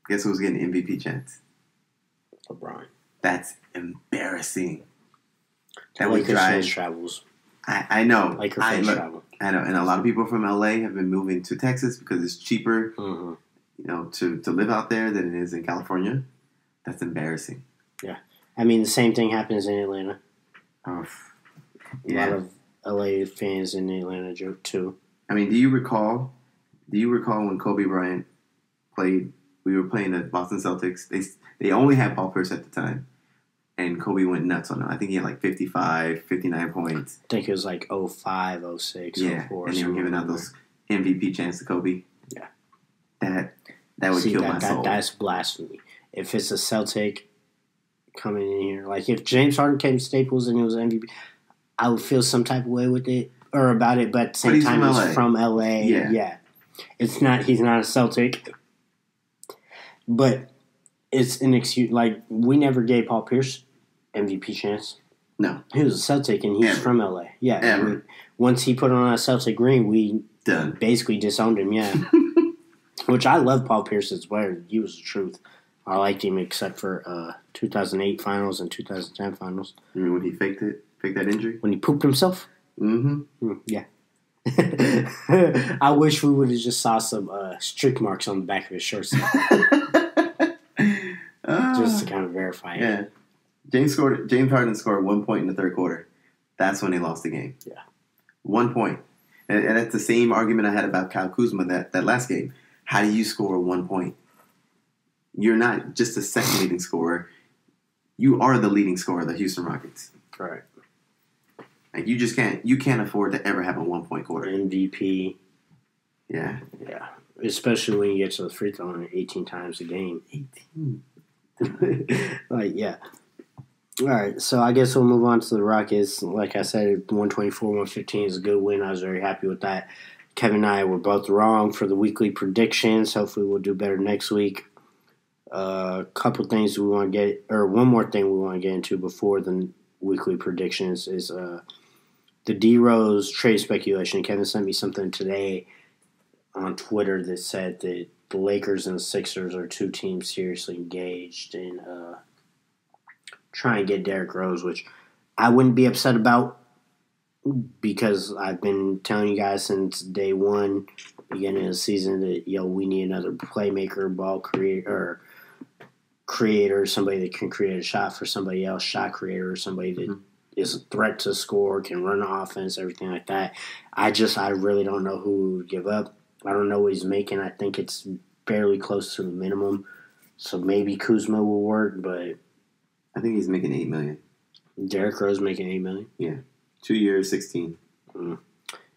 guess who's getting MVP chance? LeBron? That's embarrassing. That Lakers drive. fans travels. I, I know. Laker I, fans look, travel. I know, and a lot of people from LA have been moving to Texas because it's cheaper, hmm you know, to, to live out there than it is in California. That's embarrassing. Yeah, I mean, the same thing happens in Atlanta. Oh, A lot of LA fans in Atlanta joke too. I mean, do you recall? Do you recall when Kobe Bryant played? We were playing the Boston Celtics. They they only had Paul Pierce at the time, and Kobe went nuts on them. I think he had like 55, 59 points. I think it was like 05, 06, Yeah, 04, and they were giving out those MVP chants to Kobe. Yeah. that that would See, kill that, my that, soul. that's blasphemy. If it's a Celtic coming in here, like if James Harden came to Staples and it was MVP, I would feel some type of way with it or about it. But at the same time, he's LA. from LA. Yeah. yeah, it's not. He's not a Celtic, but it's an excuse. Like we never gave Paul Pierce MVP chance. No. he was a Celtic and he's Ever. from LA. Yeah, Ever. we- once he put on a Celtic green, we Done. basically disowned him. Yeah, which I love Paul Pierce as well. He was the truth. I liked him except for uh, 2008 finals and 2010 finals You mean when he faked it, faked that injury? when he pooped himself. Mm-hmm. Hmm, yeah. I wish we would have just saw some uh, streak marks on the back of his shorts just to kind of verify it. Ah. yeah. James scored. James Harden scored one point in the third quarter. That's when they lost the game. Yeah. one point, and, and that's the same argument I had about Kyle Kuzma that that last game. How do you score one point? You're not just a second leading scorer. You are the leading scorer of the Houston Rockets. Right. Like you just can't. You can't afford to ever have a one point quarter. MVP. Yeah. Yeah. Especially when you get to the free throw line 18 times a game. Eighteen. like, yeah. All right, so I guess we'll move on to the Rockets. Like I said, 124, 115 is a good win. I was very happy with that. Kevin and I were both wrong for the weekly predictions. Hopefully, we'll do better next week. A uh, couple things we want to get, or one more thing we want to get into before the weekly predictions is uh, the D Rose trade speculation. Kevin sent me something today on Twitter that said that the Lakers and the Sixers are two teams seriously engaged in uh, trying to get Derrick Rose, which I wouldn't be upset about because I've been telling you guys since day one, beginning of the season, that yo we need another playmaker, ball creator, or creator, somebody that can create a shot for somebody else, shot creator, or somebody that is a threat to score, can run the offense, everything like that. I just I really don't know who would give up. I don't know what he's making. I think it's fairly close to the minimum. So maybe Kuzma will work, but I think he's making eight million. Derrick Rose making eight million. Yeah, Two years, sixteen. Mm.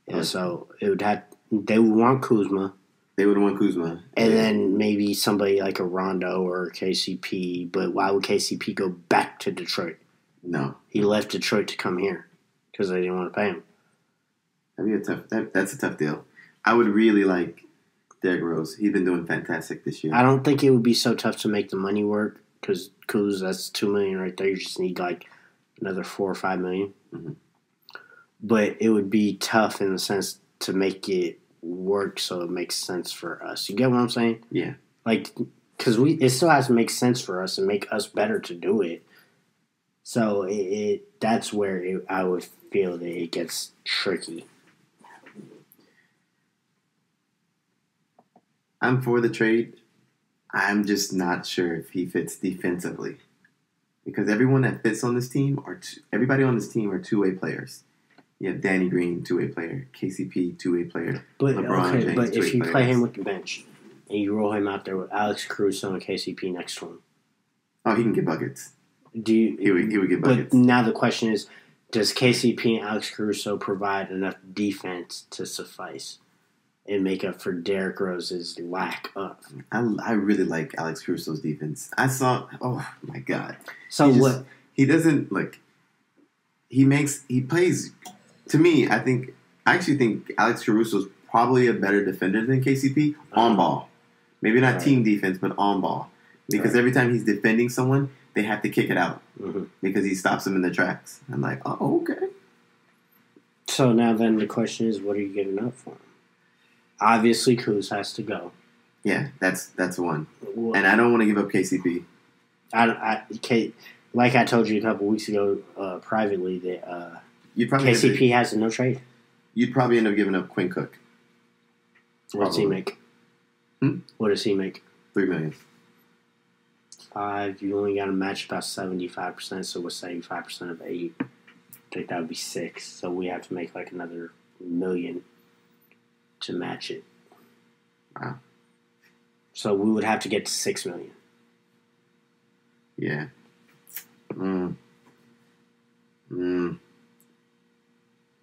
Yeah, Okay. so it would have they would want Kuzma, They would want Kuzma. and then maybe somebody like a Rondo or KCP. But why would KCP go back to Detroit? No, He left Detroit to come here because they didn't want to pay him. that'd be a tough. That, that's a tough deal. I would really like Derrick Rose. He's been doing fantastic this year. I don't think it would be so tough to make the money work because Kuz that's two million right there. You just need like another four or five million. Mhm. But it would be tough in the sense to make it work so it makes sense for us. You get what I'm saying? Yeah. Like, because we it still has to make sense for us and make us better to do it. So it, it that's where it, I would feel that it gets tricky. I'm for the trade. I'm just not sure if he fits defensively because everyone that fits on this team are two, everybody on this team are two way players. You have Danny Green, two way player. KCP, two way player. But LeBron okay, James but if you play play him with the bench and you roll him out there with Alex Caruso and KCP next to him, Oh, he can get buckets. Do you? He would, he would get but now the question is, Does KCP and Alex Caruso provide enough defense to suffice and make up for Derrick Rose's lack of? I, I really like Alex Caruso's defense. I saw. Oh my god. So He just- what? He doesn't like. He makes. He plays. To me, I think. I actually think Alex Caruso's probably a better defender than KCP on Uh-huh. ball. Maybe not Right. team defense, but on ball. Because Right. every time he's defending someone, they have to kick it out Mhm. because he stops them in the tracks. I'm like, oh, okay. So now then the question is, what are you giving up for him? Obviously, Kuz has to go. Yeah, that's that's one. Well, And I don't want to give up KCP. I, I, K, like I told you a couple weeks ago uh, privately that uh, You'd probably end up- KCP has a no trade. you'd probably end up giving up Quinn Cook What does he make? Hmm? What does he make? three million. Five. You only got to match about seventy five percent. So what's seventy five percent of eight? I think that would be six. So we have to make like another million to match it. Wow. So we would have to get to six million. Yeah. Mm. Mm.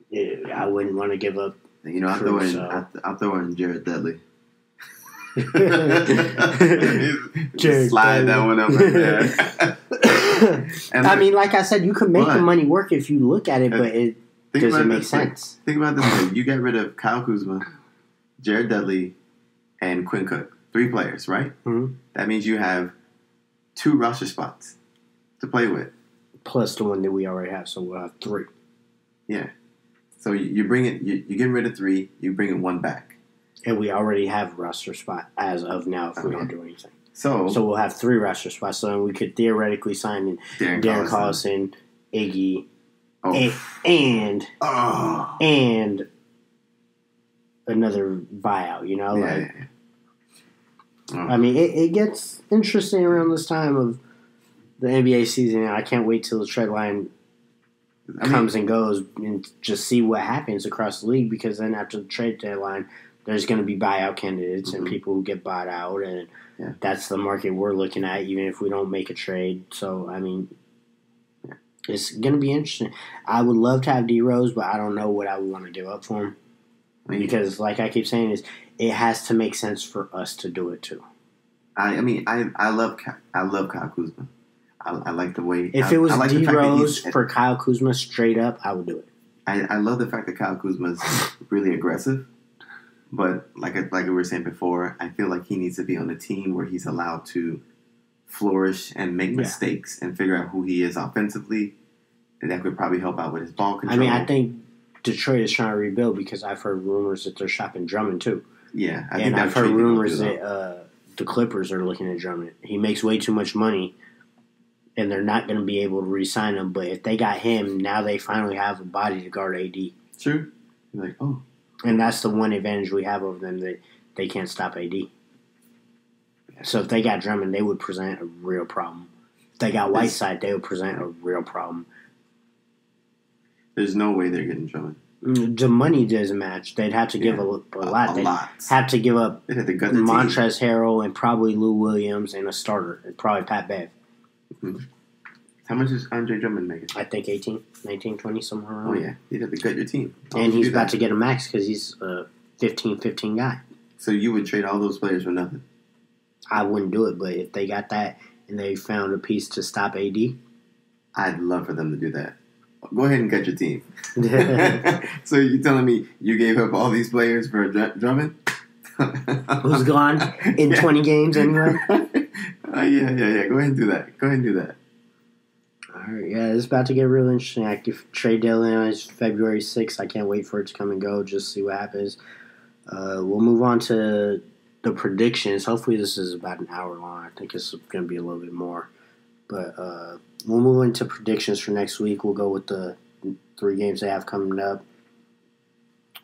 Yeah, I wouldn't want to give up. You know, I'll throw in I'll, I'll throw in Jared Dudley. Jared slide that one up right there. And I mean, like I said, you can make the money work if you look at it, Uh, but it doesn't make this sense. Think about this way: you get rid of Kyle Kuzma, Jared Dudley, and Quinn Cook. Three players, right? Mhm. That means you have two roster spots to play with. Plus the one that we already have, so we'll have three. Yeah. So you, bring it, you, you get rid of three, you bring it one back. And we already have roster spot as of now if we don't do anything. So, So we'll have three roster spots. So then we could theoretically sign in Darren, Darren Collison. Iggy, Oh, and, and oh. and another buyout. You know, Yeah, like yeah, yeah. Oh. I mean, it, it gets interesting around this time of the NBA season. I can't wait till the trade line I mean, comes and goes and just see what happens across the league because then after the trade deadline there's going to be buyout candidates and Mhm. people who get bought out and Yeah. that's the market we're looking at even if we don't make a trade so i mean Yeah. it's going to be interesting i would love to have d rose but i don't know what i would want to give up for him I mean, because like i keep saying is it has to make sense for us to do it too I, I mean, I, I love, I love Kyle Kuzma. I, I like the way. if I, it was like D Rose for kyle kuzma straight up i would do it I, I love the fact that Kyle Kuzma is really aggressive, but like like we were saying before, I feel like he needs to be on a team where he's allowed to flourish and make Yeah. mistakes and figure out who he is offensively, and that could probably help out with his ball control. i mean i think detroit is trying to rebuild because i've heard rumors that they're shopping drummond too yeah, I and I've heard rumors that uh, the Clippers are looking at Drummond. He makes way too much money, and they're not going to be able to re-sign him. But if they got him, now they finally have a body to guard AD, True. You're like, oh, and that's the one advantage we have over them that they can't stop AD. So if they got Drummond, they would present a real problem. If they got Whiteside, they would present a real problem. there's no way they're getting Drummond. Mm, The money doesn't match. They'd have to give Yeah. a, a lot. A, They'd lot. have to give up They'd have to gut the team. Montrez Harrell and probably Lou Williams and a starter, and probably Pat Bev. How much is Andre Drummond making? I think 18, 19, 20, somewhere around. Oh yeah, you'd have to gut your team. And he's about that? to get a max because he's a 15 15 guy. So you would trade all those players for nothing. I wouldn't do it, but if they got that and they found a piece to stop AD, I'd love for them to do that. Go ahead and gut your team. so you're telling me you gave up all these players for Dr- Drummond? Who's gone in Yeah. 20 games anyway. Uh, yeah, yeah, yeah. Go ahead and do that. Go ahead and do that. All right, yeah, it's about to get real interesting. I trade deadline is February 6th. I can't wait for it to come and go. Just see what happens. Uh, we'll move on to the predictions. Hopefully, this is about an hour long. I think it's going to be a little bit more. But uh, we'll move into predictions for next week. We'll go with the three games they have coming up.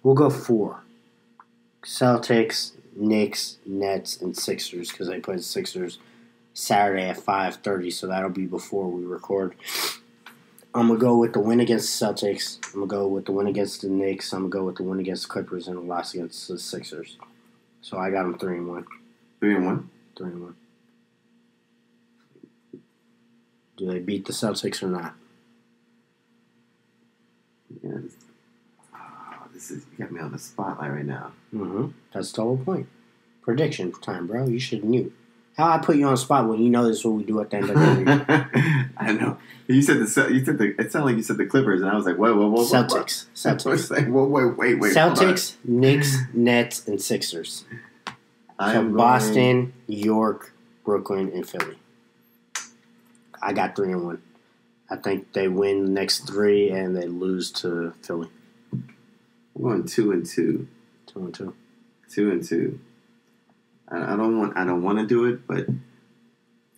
We'll go four Celtics, Knicks, Nets, and Sixers because they play the Sixers Saturday at 5.30, so that'll be before we record. I'm going to go with the win against the Celtics. I'm going to go with the win against the Knicks. I'm going to go with the win against the Clippers and the loss against the Sixers. So I got them 3 and 1. Three and one. 3 and 1. Do they beat the Celtics or not? Yeah, oh, this is you got me on the spotlight right now. Mm-hmm. That's the whole point. Prediction time, bro. You should knew. How I put you on the spot when you know this is what we do at the end of the week. I know. You said the you said the it sounded like you said the Clippers, and I was like, whoa, whoa, whoa, whoa Celtics. Whoa. I was Celtics. like, whoa, wait, wait, wait. Celtics, Knicks, Nets, and Sixers. I So am going- Boston, York, Brooklyn, and Philly. I got three and one. I think they win the next three and they lose to Philly. I'm going two and two, Two and two. two and two. I, I don't want I don't want to do it, but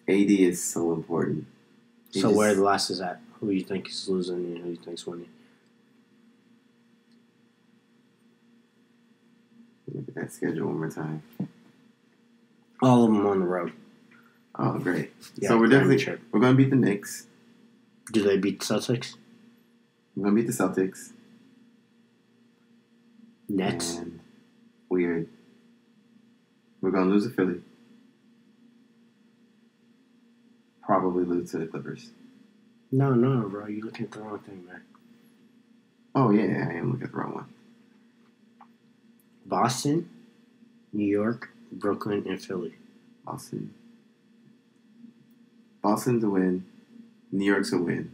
AD is so important. He So just- where are the losses at? Who do you think is losing and who do you think's winning? Look at that schedule one more time. All of them on the road. Oh, great! Yeah, so we're definitely trip. we're going to beat the Knicks. Do they beat the Celtics? We're going to beat the Celtics. Nets? And weird. We're going to lose to Philly. Probably lose to the Clippers. No, no, bro. You're looking at the wrong thing, man. Oh yeah, I am looking at the wrong one. Boston, New York, Brooklyn, and Philly. Boston. Boston's a win. New York's a win.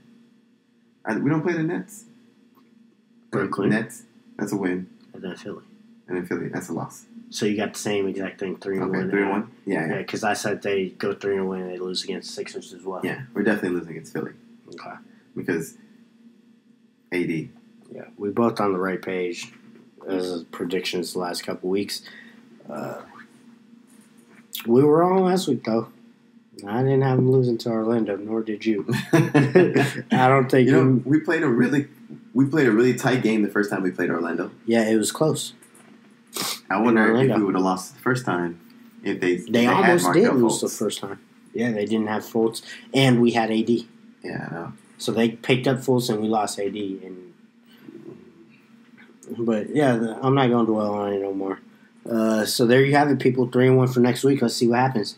I, we don't play the Nets. Brooklyn. Nets. That's a win. And then Philly. And then Philly. That's a loss. So you got the same exact thing, three and Okay, one. three and one. Yeah, Yeah, yeah, because I said they go three and one and they lose against Sixers as well. yeah. We're definitely losing against Philly Okay. because AD. Yeah, we both on the right page as predictions the last couple weeks. Uh, we were wrong last week though. I didn't have them losing to Orlando, nor did you. I don't think. You know, you- we played a really we played a really tight game the first time we played Orlando. yeah, it was close. I wonder if we would have lost the first time if they They, had almost did Markelle lose the first time. Yeah, they didn't have Fultz, and we had AD. Yeah, So they picked up Fultz, and we lost AD. And but yeah, the, I'm not going to dwell on it no more. Uh, so there you have it, people. Three and one for next week. Let's see what happens.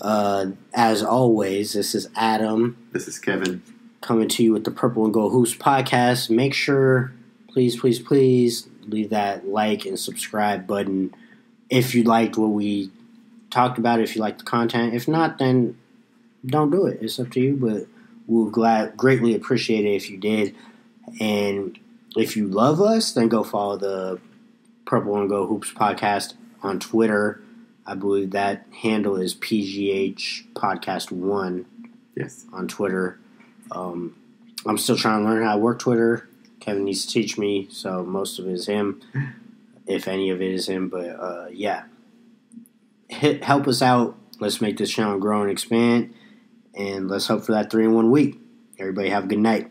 Uh, as always, this is Adam This is Kevin. coming to you with the Purple and Gold Hoops podcast. Make sure, please, please, please, leave that like and subscribe button if you liked what we talked about. If you like the content, if not, then don't do it. It's up to you. But we'll glad greatly appreciate it if you did. And if you love us, then go follow the Purple and Gold Hoops podcast on Twitter. I believe that handle is PGH Podcast One Yes. on Twitter. Um, I'm still trying to learn how to work Twitter. Kevin needs to teach me, so most of it is him, if any of it is him. But uh, yeah, Hit, help us out. Let's make this channel grow and expand, and let's hope for that three in one week. Everybody have a good night.